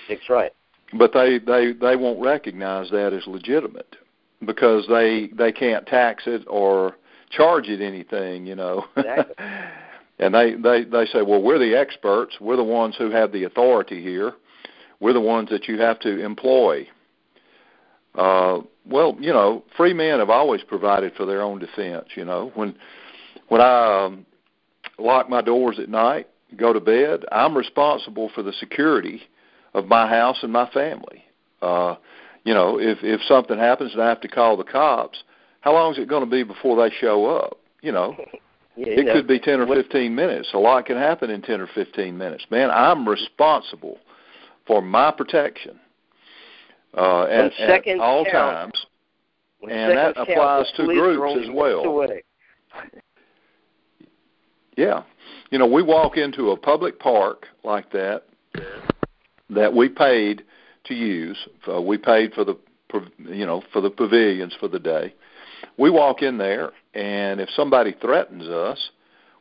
That's right. But they they they won't recognize that as legitimate because they they can't tax it or charge it anything, you know. Exactly. and they they they say, well, we're the experts. We're the ones who have the authority here. We're the ones that you have to employ. Uh, well, you know, free men have always provided for their own defense. You know, when when I um, lock my doors at night, go to bed, I'm responsible for the security of my house and my family. Uh, you know, if if something happens and I have to call the cops, how long is it going to be before they show up? You know, yeah, it know, could be 10 or what, 15 minutes. A lot can happen in 10 or 15 minutes. Man, I'm responsible for my protection. Uh, at, at all count, times. And that applies to groups as well. Yeah. You know, we walk into a public park like that that we paid to use. Uh, we paid for the you know, for the pavilions for the day. We walk in there and if somebody threatens us,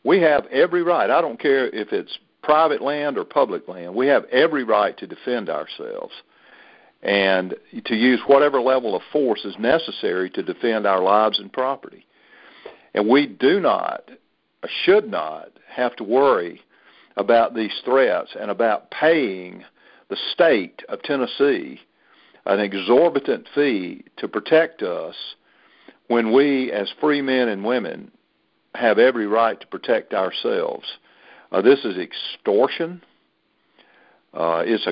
we have every right. I don't care if it's private land or public land. We have every right to defend ourselves and to use whatever level of force is necessary to defend our lives and property. And we do not, should not, have to worry about these threats and about paying the state of Tennessee an exorbitant fee to protect us when we, as free men and women, have every right to protect ourselves. Uh, this is extortion. Uh, it's a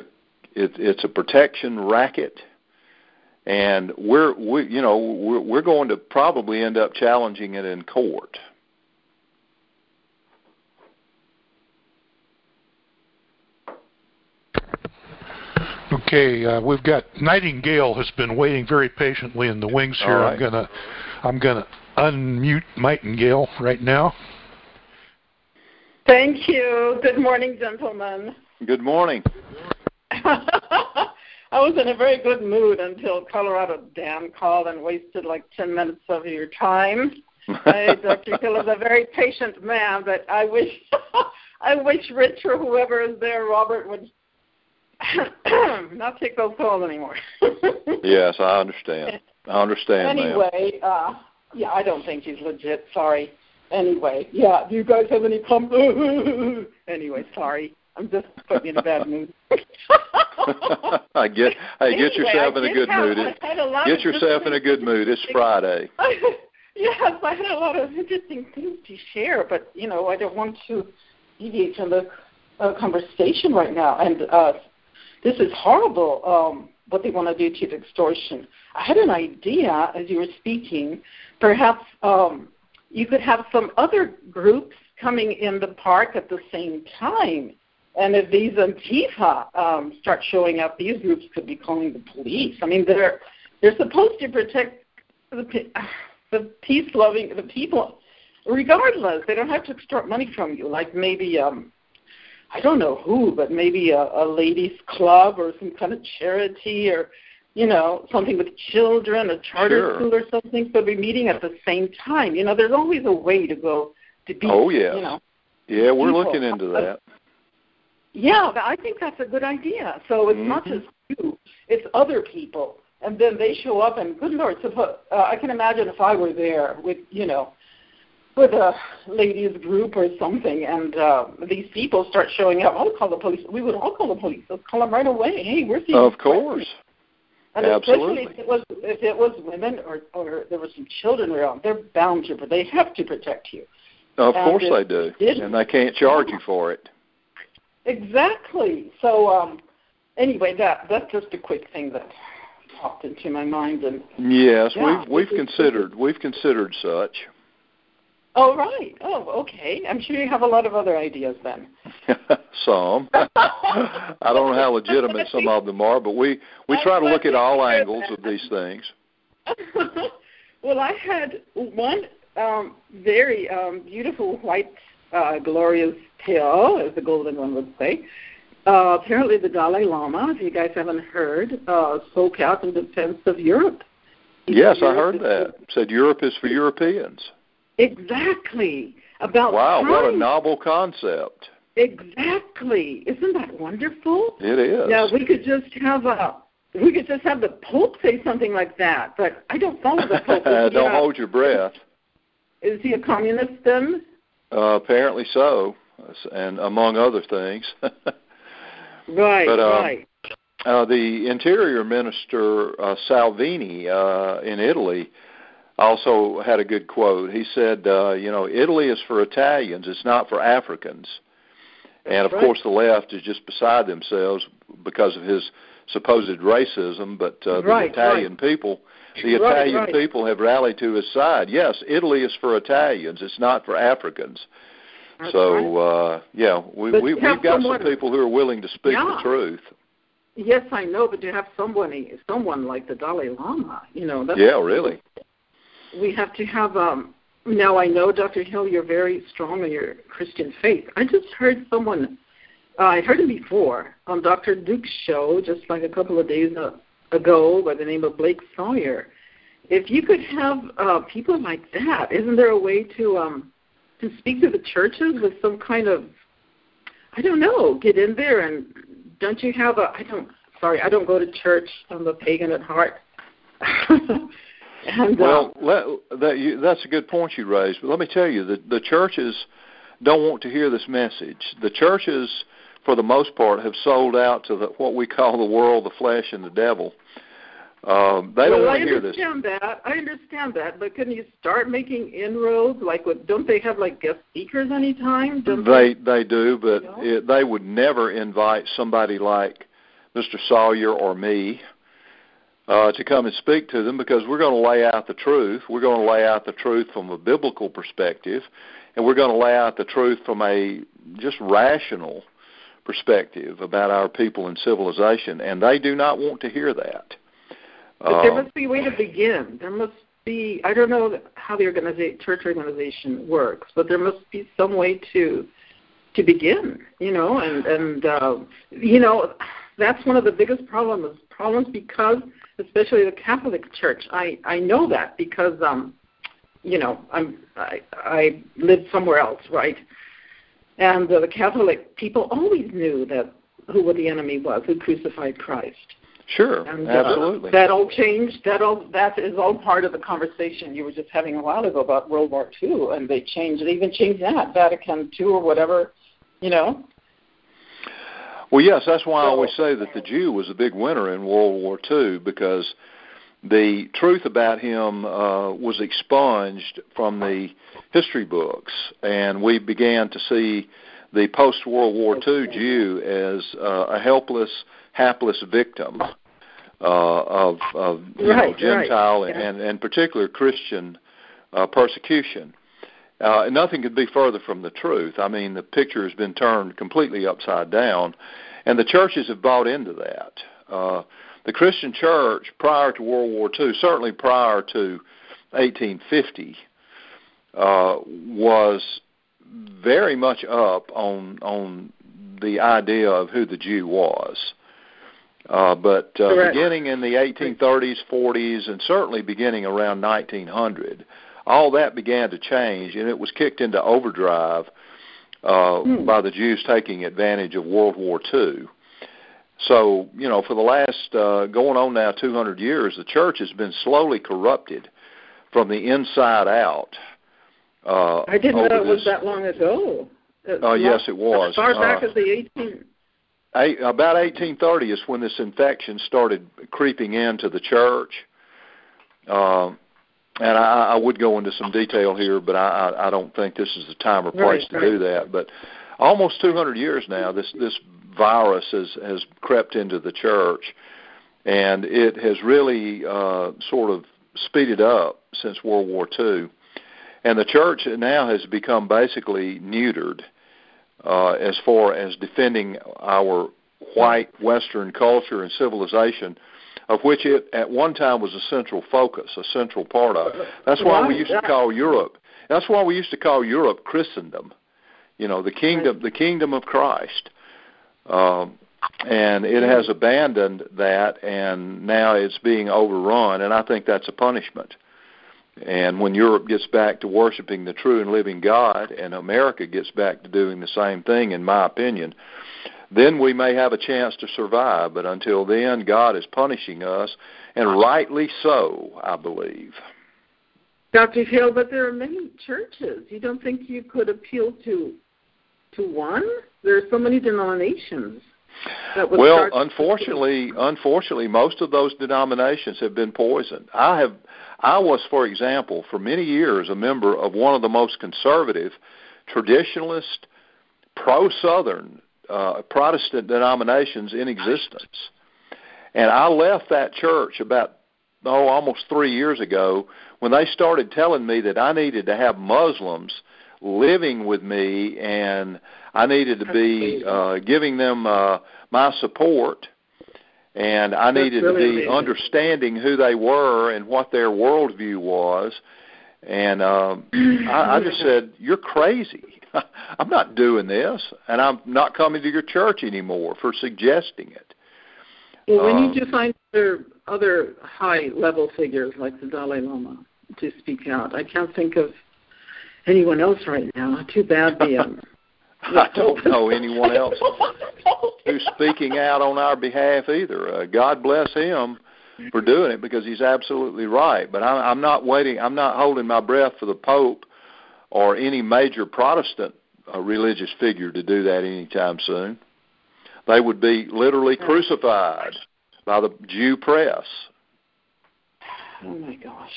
it, it's a protection racket, and we're we you know we're, we're going to probably end up challenging it in court. Okay, uh, we've got Nightingale has been waiting very patiently in the wings here. Right. I'm gonna I'm gonna unmute Nightingale right now. Thank you. Good morning, gentlemen. Good morning. I was in a very good mood until Colorado Dan called and wasted like 10 minutes of your time. I, Dr. Hill is a very patient man, but I wish I wish Rich or whoever is there, Robert, would not take those calls anymore. yes, I understand. I understand. Anyway, uh, yeah, I don't think he's legit. Sorry. Anyway, yeah. Do you guys have any comments? anyway, sorry. I'm just putting you in a bad mood. I get. Hey, anyway, get yourself I in a good have, mood. A Get yourself in a good mood. It's Friday. yes, I had a lot of interesting things to share, but you know, I don't want to deviate from the uh, conversation right now. And uh, this is horrible. Um, what they want to do to the extortion. I had an idea as you were speaking. Perhaps um, you could have some other groups coming in the park at the same time. And if these Antifa um, start showing up, these groups could be calling the police. I mean, they're they're supposed to protect the the peace loving the people, regardless. They don't have to extort money from you. Like maybe um, I don't know who, but maybe a, a ladies' club or some kind of charity or you know, something with children, a charter Sure. school or something, so we're meeting at the same time. You know, there's always a way to go to be. Oh, yeah. You know. Yeah, we're people. looking into that. Yeah, but I think that's a good idea. So it's not Mhm. just you; it's other people, and then they show up. And good Lord, suppo- uh, I can imagine if I were there with you know, with a ladies group or something, and uh, these people start showing up. I'll call the police. We would all call the police. Let's call them right away. Hey, we're seeing. Of course. And Absolutely. especially if it was if it was women or or there were some children around, they're bound to, but they have to protect you. Of And course they do. And they can't charge you for it. Exactly. So um anyway, that that's just a quick thing that popped into my mind and Yes, Yeah, we've we've considered we've considered such. Oh right. Oh, okay. I'm sure you have a lot of other ideas then. some. I don't know how legitimate some of them are, but we we try to look at all angles of these things. well, I had one um very um beautiful white uh glorious tail, as the golden one would say. Uh, apparently the Dalai Lama, if you guys haven't heard, uh, spoke out in defense of Europe. He Yes, said I heard that. Said Europe is for Europeans. Exactly. About Wow, what a novel concept. Exactly. Isn't that wonderful? It is. Yeah, we could just have a we could just have the Pope say something like that. But I don't follow the Pope. Don't hold your breath. is he a communist then? Uh, apparently so, and among other things. Right, But, um, right. Uh, the Interior Minister uh, Salvini uh, in Italy also had a good quote. He said, uh, "You know, Italy is for Italians; it's not for Africans." and of right. course, the left is just beside themselves because of his supposed racism. But uh, the Right, Italian people, the Right, Italian right. people have rallied to his side. Yes, Italy is for Italians; it's not for Africans. That's so right. uh, yeah, we, But we you have we've got someone- some people who are willing to speak Yeah. the truth. Yes, I know, but to have somebody, someone like the Dalai Lama, you know, that's Yeah, really. We have to have um now I know Dr. Hill you're very strong in your Christian faith. I just heard someone uh, I heard him before on Dr. Duke's show just like a couple of days uh, ago by the name of Blake Sawyer. If you could have uh people like that, isn't there a way to um to speak to the churches with some kind of I don't know, get in there and don't you have a I don't sorry, I don't go to church. I'm a pagan at heart. and Well, uh, let, that you, that's a good point you raised. But let me tell you, the, the churches don't want to hear this message. The churches, for the most part, have sold out to the, what we call the world, the flesh, and the devil. Um, they don't want to hear this. I understand that. I understand that, but can you start making inroads? Like, what, don't they have like guest speakers anytime? Don't They they do, but You know? it, they would never invite somebody like Mr. Sawyer or me uh, to come and speak to them because we're going to lay out the truth. We're going to lay out the truth from a biblical perspective, and we're going to lay out the truth from a just rational perspective about our people and civilization. And they do not want to hear that. But there Um, must be a way to begin. There must be. I don't know how the organiza- church organization works, but there must be some way to to begin. You know, and and uh, you know that's one of the biggest problems. Problems because, especially the Catholic Church, I I know that because um, you know I'm I I lived somewhere else, right? And uh, the Catholic people always knew that who what the enemy was, who crucified Christ. sure, And, uh, absolutely. that all changed. That all that is all part of the conversation you were just having a while ago about World War II, and they changed. They even changed that Vatican II or whatever. You know. Well, yes, that's why I always say that the Jew was a big winner in World War II because the truth about him uh, was expunged from the history books, and we began to see the post World War II Jew as uh, a helpless, hapless victim uh, of, of you Right, know, right, Gentile yeah. and, and particular Christian uh, persecution. Uh, and nothing could be further from the truth. I mean, the picture has been turned completely upside down, and the churches have bought into that. Uh, the Christian church prior to World War II, certainly prior to 1850, uh, was very much up on on the idea of who the Jew was. Uh, but uh, beginning in the 1830s, 40s, and certainly beginning around 1900, all that began to change, and it was kicked into overdrive uh, hmm. by the Jews taking advantage of World War II. So, you know, for the last uh, going on now 200 years, the church has been slowly corrupted from the inside out. Uh, I didn't know it was that long ago. Oh, uh, yes, it was. As far back uh, as the 18. Eight, about 1830 is when this infection started creeping into the church. Um, and I, I would go into some detail here, but I, I don't think this is the time or place right, to right. do that. But almost 200 years now, this this virus has has crept into the church, and it has really uh, sort of speeded up since World War II. And the church now has become basically neutered uh, as far as defending our white Western culture and civilization, of which it at one time was a central focus, a central part of. That's why we used to call Europe. That's why we used to call Europe Christendom. You know, the kingdom, the kingdom of Christ. Um, and it has abandoned that, and now it's being overrun, and I think that's a punishment. And when Europe gets back to worshiping the true and living God, and America gets back to doing the same thing, in my opinion, then we may have a chance to survive. But until then, God is punishing us, and rightly so, I believe. Dr. Hill, but there are many churches. You don't think you could appeal to to one? There are so many denominations. Well, unfortunately, unfortunately, most of those denominations have been poisoned. I have, I was, for example, for many years a member of one of the most conservative, traditionalist, pro-Southern uh, Protestant denominations in existence, and I left that church about oh almost three years ago when they started telling me that I needed to have Muslims living with me and I needed to be uh, giving them uh, my support, and I needed really to be amazing. understanding who they were and what their worldview was. And um, I, I just said, "You're crazy. I'm not doing this, and I'm not coming to your church anymore for suggesting it." Well, we um, need to find other other high level figures like the Dalai Lama to speak out. I can't think of anyone else right now. Too bad the I don't know anyone else who's speaking out on our behalf either. Uh, God bless him for doing it because he's absolutely right. But I, I'm not waiting. I'm not holding my breath for the Pope or any major Protestant uh, religious figure to do that anytime soon. They would be literally crucified by the Jew press. Oh my gosh.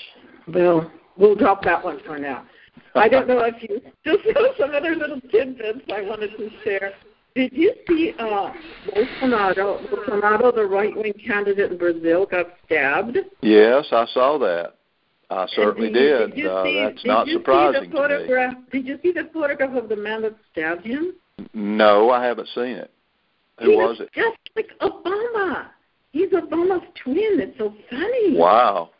Well, we'll drop that one for now. I don't know if you just some other little tidbits I wanted to share. Did you see uh, Bolsonaro? Bolsonaro, the right-wing candidate in Brazil, got stabbed. Yes, I saw that. I certainly did. did. did uh, see, that's did not you surprising see the photograph? to me. Did you see the photograph of the man that stabbed him? No, I haven't seen it. Who he was it? Just like Obama. He's Obama's twin. It's so funny. Wow.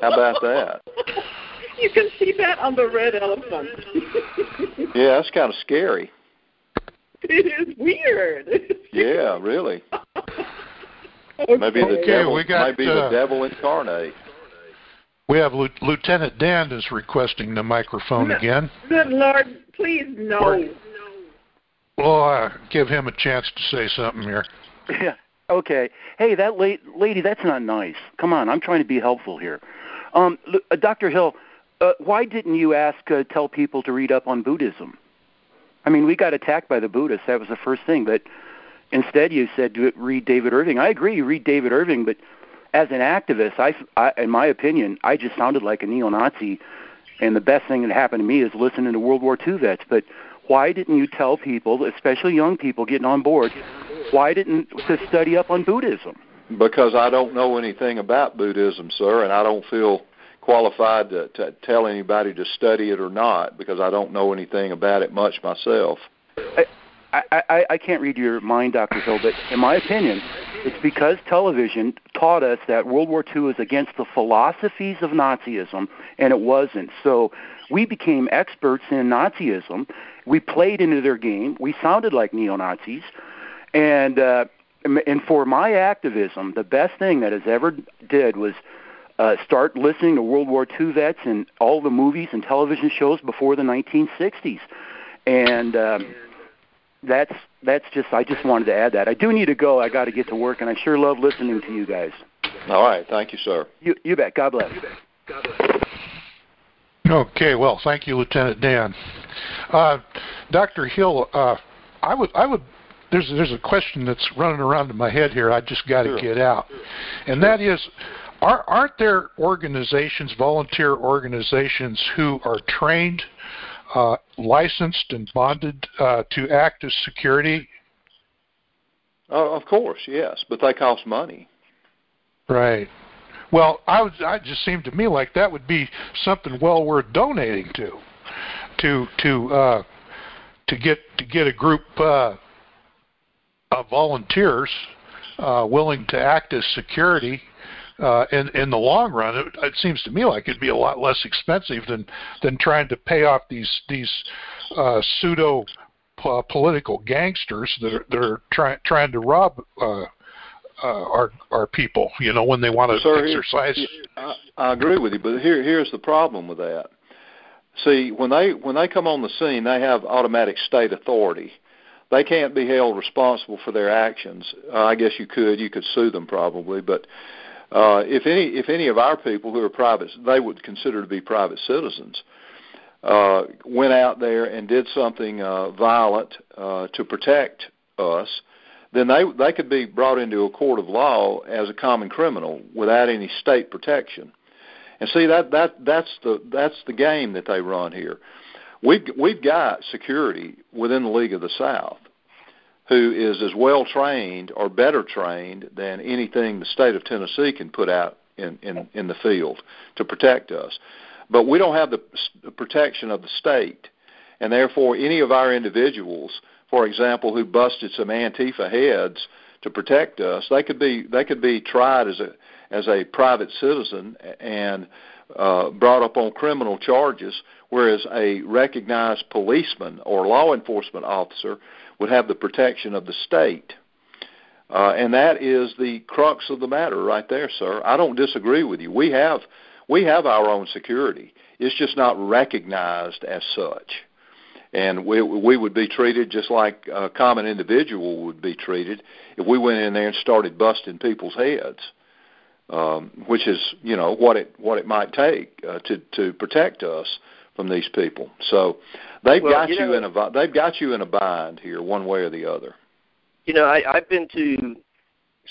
How about that? you can see that on the red elephant. yeah, that's kind of scary. It is weird. yeah, really. okay. Maybe the Okay, devil. we got, maybe uh, the devil incarnate. We have Lieu- Lieutenant Dan is requesting the microphone No. again. Good Lord, please no. Or- Well, uh, give him a chance to say something here. Yeah. Okay. Hey, that la- lady, that's not nice. Come on, I'm trying to be helpful here. Um, l- uh, Dr. Hill, uh, why didn't you ask, uh, tell people to read up on Buddhism? I mean, we got attacked by the Buddhists. That was the first thing. But instead, you said do read David Irving. I agree, read David Irving, but as an activist, I, I, in my opinion, I just sounded like a neo-Nazi. And the best thing that happened to me is listening to World War II vets. But why didn't you tell people, especially young people getting on board, why didn't to study up on Buddhism? Because I don't know anything about Buddhism, sir, and I don't feel qualified to, to tell anybody to study it or not because I don't know anything about it much myself. I, I, I can't read your mind, Dr. Hill, but in my opinion, it's because television taught us that World War II is against the philosophies of Nazism, and it wasn't. So we became experts in Nazism. We played into their game. We sounded like neo Nazis. And uh, and for my activism, the best thing that has ever did was uh, start listening to World War II vets and all the movies and television shows before the 1960s, and um, that's that's just I just wanted to add that. I do need to go. I got to get to work, and I sure love listening to you guys. All right, thank you, sir. You you bet. God bless. God bless. Okay, well, thank you, Lieutenant Dan. Uh, Dr. Hill, uh, I would I would there's there's a question that's running around in my head here. I just got to sure. get out, and that is, are, aren't there organizations, volunteer organizations, who are trained, uh, licensed, and bonded uh, to act as security? Uh, of course, yes, but they cost money. Right. Well, I would. I just seemed to me like that would be something well worth donating to, to to uh, to get to get a group uh, of volunteers uh, willing to act as security uh, in in the long run, it, it seems to me like it'd be a lot less expensive than than trying to pay off these these uh, pseudo uh, political gangsters that are, that are trying trying to rob uh, uh, our our people. You know, when they want to Sir, exercise. I, I agree with you, but here here's the problem with that. See, when they when they come on the scene, they have automatic state authority they can't be held responsible for their actions. Uh, I guess you could you could sue them probably, but uh, if any if any of our people who are private, they would consider to be private citizens, uh, went out there and did something uh, violent uh, to protect us, then they they could be brought into a court of law as a common criminal without any state protection. And see that that that's the that's the game that they run here. We've we've got security within the League of the South who is as well trained or better trained than anything the state of Tennessee can put out in, in, in the field to protect us. But we don't have the, the protection of the state, and therefore any of our individuals, for example, who busted some Antifa heads to protect us, they could be they could be tried as a as a private citizen and uh, brought up on criminal charges, whereas a recognized policeman or law enforcement officer would have the protection of the state. Uh, and that is the crux of the matter right there, sir. I don't disagree with you. We have we have our own security. It's just not recognized as such. And we we would be treated just like a common individual would be treated if we went in there and started busting people's heads, um, which is you know what it what it might take uh, to to protect us from these people. So they've well, got you, you, in a they've got you in a bind here, one way or the other. You know, I, I've been to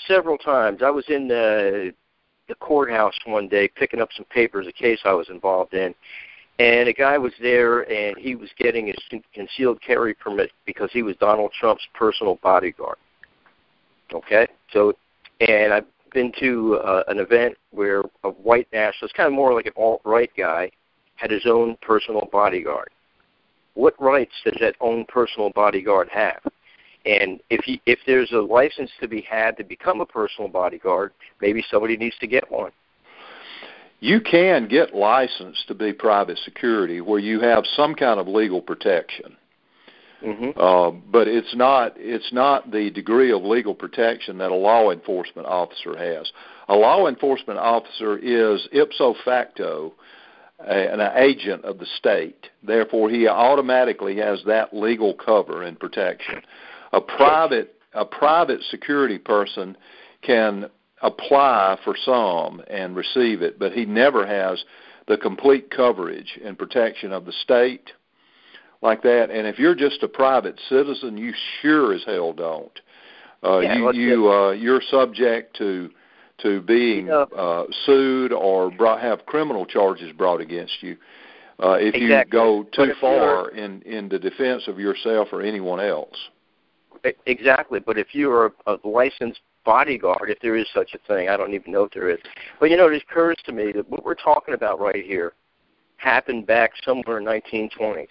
several times. I was in the the courthouse one day picking up some papers, a case I was involved in, and a guy was there and he was getting his concealed carry permit because he was Donald Trump's personal bodyguard. Okay, so and I've been to uh, an event where a white nationalist, kind of more like an alt right guy, had his own personal bodyguard. What rights does that own personal bodyguard have? And if he, if there's a license to be had to become a personal bodyguard, maybe somebody needs to get one. You can get licensed to be private security where you have some kind of legal protection. Mm-hmm. Uh, but it's not it's not the degree of legal protection that a law enforcement officer has. A law enforcement officer is ipso facto an agent of the state. Therefore, he automatically has that legal cover and protection. A private a private security person can apply for some and receive it, but he never has the complete coverage and protection of the state like that. And if you're just a private citizen, you sure as hell don't. Uh, yeah, you you uh, you're subject to to being uh, sued or brought, have criminal charges brought against you uh, if exactly. you go too far in in the defense of yourself or anyone else. Exactly, but if you are a, a licensed bodyguard, if there is such a thing, I don't even know if there is. But you know, it occurs to me that what we're talking about right here happened back somewhere in 1920s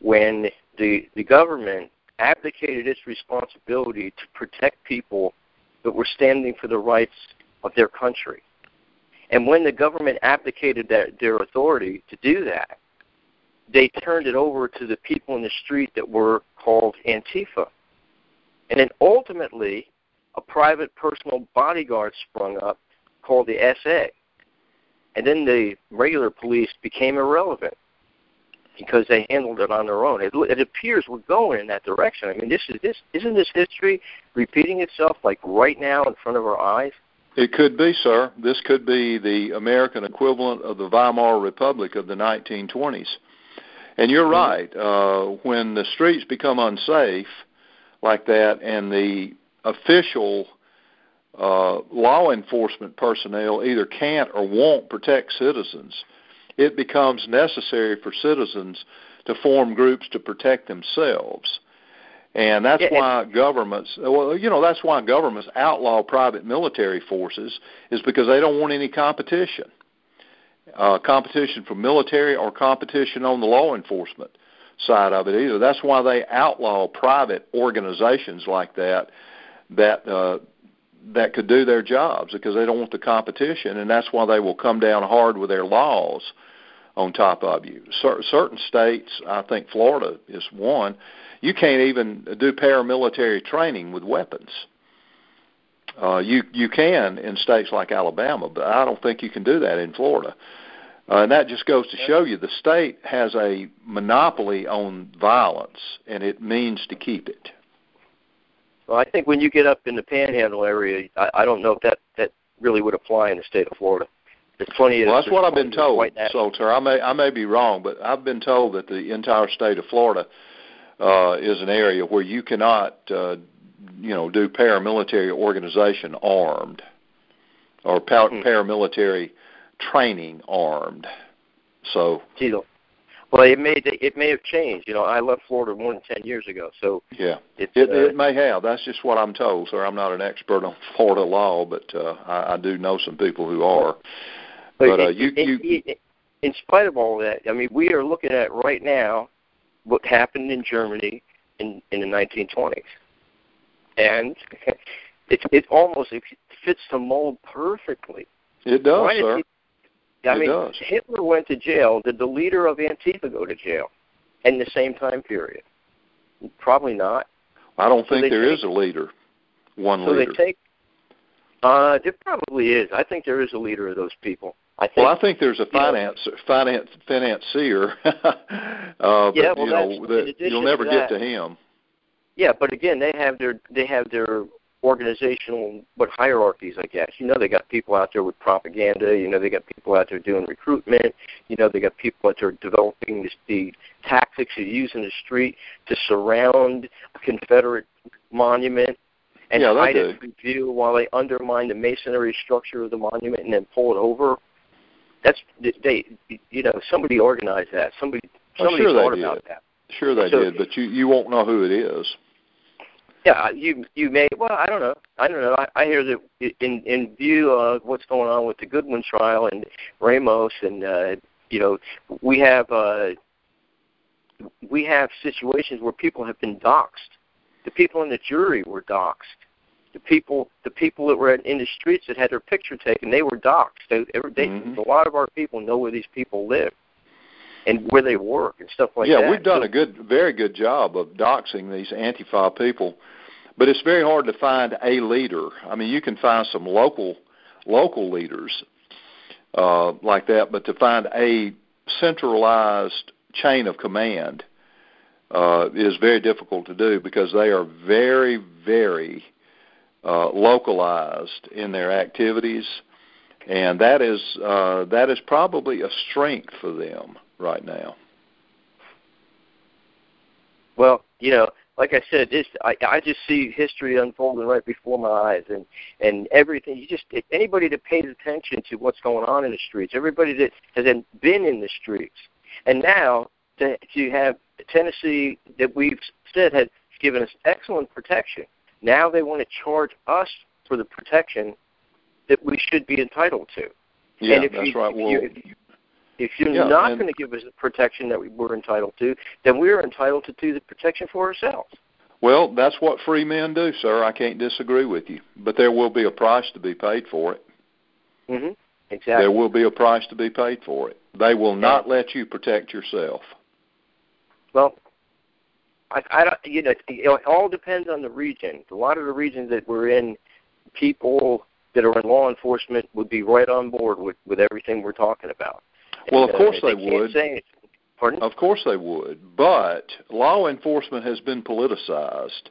when the the government abdicated its responsibility to protect people that were standing for the rights of their country. And when the government abdicated their, their authority to do that, they turned it over to the people in the street that were called Antifa. And then ultimately, a private personal bodyguard sprung up called the SA. And then the regular police became irrelevant because they handled it on their own. It, it appears we're going in that direction. I mean, this is this isn't this history repeating itself like right now in front of our eyes? It could be, sir. This could be the American equivalent of the Weimar Republic of the 1920s. And you're mm-hmm. right. Uh, when the streets become unsafe like that, and the official uh, law enforcement personnel either can't or won't protect citizens, it becomes necessary for citizens to form groups to protect themselves. And that's why governments, well, you know, that's why governments outlaw private military forces is because they don't want any competition, uh, competition from military or competition on the law enforcement side of it either. That's why they outlaw private organizations like that that uh, that could do their jobs because they don't want the competition, and that's why they will come down hard with their laws on top of you. Cer- certain states, I think Florida is one, you can't even do paramilitary training with weapons. Uh, you you can in states like Alabama, but I don't think you can do that in Florida. Uh, and that just goes to show you the state has a monopoly on violence, and it means to keep it. Well, I think when you get up in the Panhandle area, I, I don't know if that that really would apply in the state of Florida. Plenty of. Well, that's what I've been told, Solter. I may I may be wrong, but I've been told that the entire state of Florida uh, is an area where you cannot, uh, you know, do paramilitary organization armed or par- mm-hmm. paramilitary training armed. So. Well, it may it may have changed. You know, I left Florida more than ten years ago, so yeah, it it, uh, it may have. That's just what I'm told, sir. I'm not an expert on Florida law, but uh, I, I do know some people who are. But, but uh, you, you, in spite of all that, I mean, we are looking at right now what happened in Germany in in the 1920s, and it it almost it fits the mold perfectly. It does, sir. I mean, does. Hitler went to jail. Did the leader of Antifa go to jail in the same time period? Probably not. I don't so think there take, is a leader. One so leader. So they take. Uh, there probably is. I think there is a leader of those people. I think, well, I think there's a finance know, finance financier, uh, but well, you know that, you'll never to get that, to him. Yeah, but again, they have their they have their organizational what hierarchies I guess. You know they got people out there with propaganda, you know they got people out there doing recruitment, you know they got people out there developing this, the tactics of using the street to surround a Confederate monument and yeah, hide it from view while they undermine the masonry structure of the monument and then pull it over. That's they you know, somebody organized that. Somebody somebody sure thought about did. that. Sure they so, did, but you you won't know who it is. Yeah, you you may. Well, I don't know. I don't know. I, I hear that in in view of what's going on with the Goodwin trial and Ramos, and uh, you know, we have uh, we have situations where people have been doxxed. The people in the jury were doxxed. The people the people that were in the streets that had their picture taken, they were doxxed. They, they, mm-hmm. A lot of our people know where these people live and where they work and stuff like yeah, that. Yeah, we've done so, a good, very good job of doxing these Antifa people but it's very hard to find a leader. I mean, you can find some local local leaders uh, like that, but to find a centralized chain of command uh, is very difficult to do because they are very, very uh, localized in their activities, and that is uh, that is probably a strength for them right now. Well, you know, like I said, this I, I just see history unfolding right before my eyes, and and everything. You just anybody that pays attention to what's going on in the streets, everybody that has been in the streets, and now to to have Tennessee that we've said had given us excellent protection. Now they want to charge us for the protection that we should be entitled to. Yeah, and if that's you, right. If well, you, if you, if you're yeah, not going to give us the protection that we were entitled to, then we're entitled to do the protection for ourselves. Well, that's what free men do, sir. I can't disagree with you, but there will be a price to be paid for it. Mm-hmm. Exactly. There will be a price to be paid for it. They will not let you protect yourself. Well, I, I don't, you know, it all depends on the region. A lot of the regions that we're in, people that are in law enforcement would be right on board with with everything we're talking about. Well, And, of course uh, they, can't would. Pardon? Of course they would. But law enforcement has been politicized.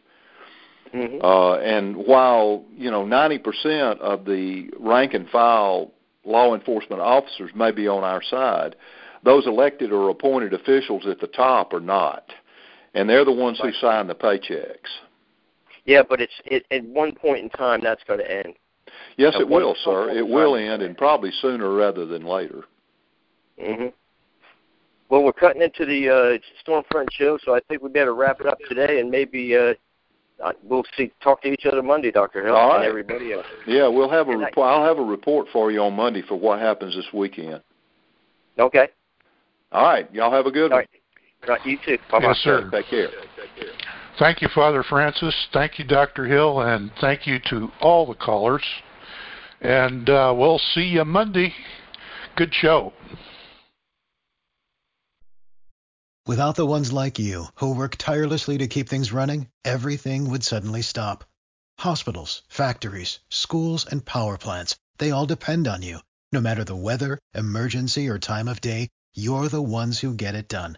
hmm Uh, and while you know 90% of the rank and file law enforcement officers may be on our side, those elected or appointed officials at the top are not, and they're the ones who sign the paychecks. Yeah, but it's it, at one point in time that's going to end. Yes, At it will, sir. It will end, and probably sooner rather than later. hmm Well, we're cutting into the uh, Stormfront show, so I think we better wrap it up today, and maybe uh, we'll see talk to each other Monday, Doctor Hill, and everybody else. Yeah, we'll have a report. I'll have a report for you on Monday for what happens this weekend. Okay. All right, y'all have a good All one. right. Right. You too. Bye bye. Yes, sir. Take care. Thank you, Father Francis. Thank you, Dr. Hill, and thank you to all the callers. And uh, we'll see you Monday. Good show. Without the ones like you, who work tirelessly to keep things running, everything would suddenly stop. Hospitals, factories, schools, and power plants, they all depend on you. No matter the weather, emergency, or time of day, you're the ones who get it done.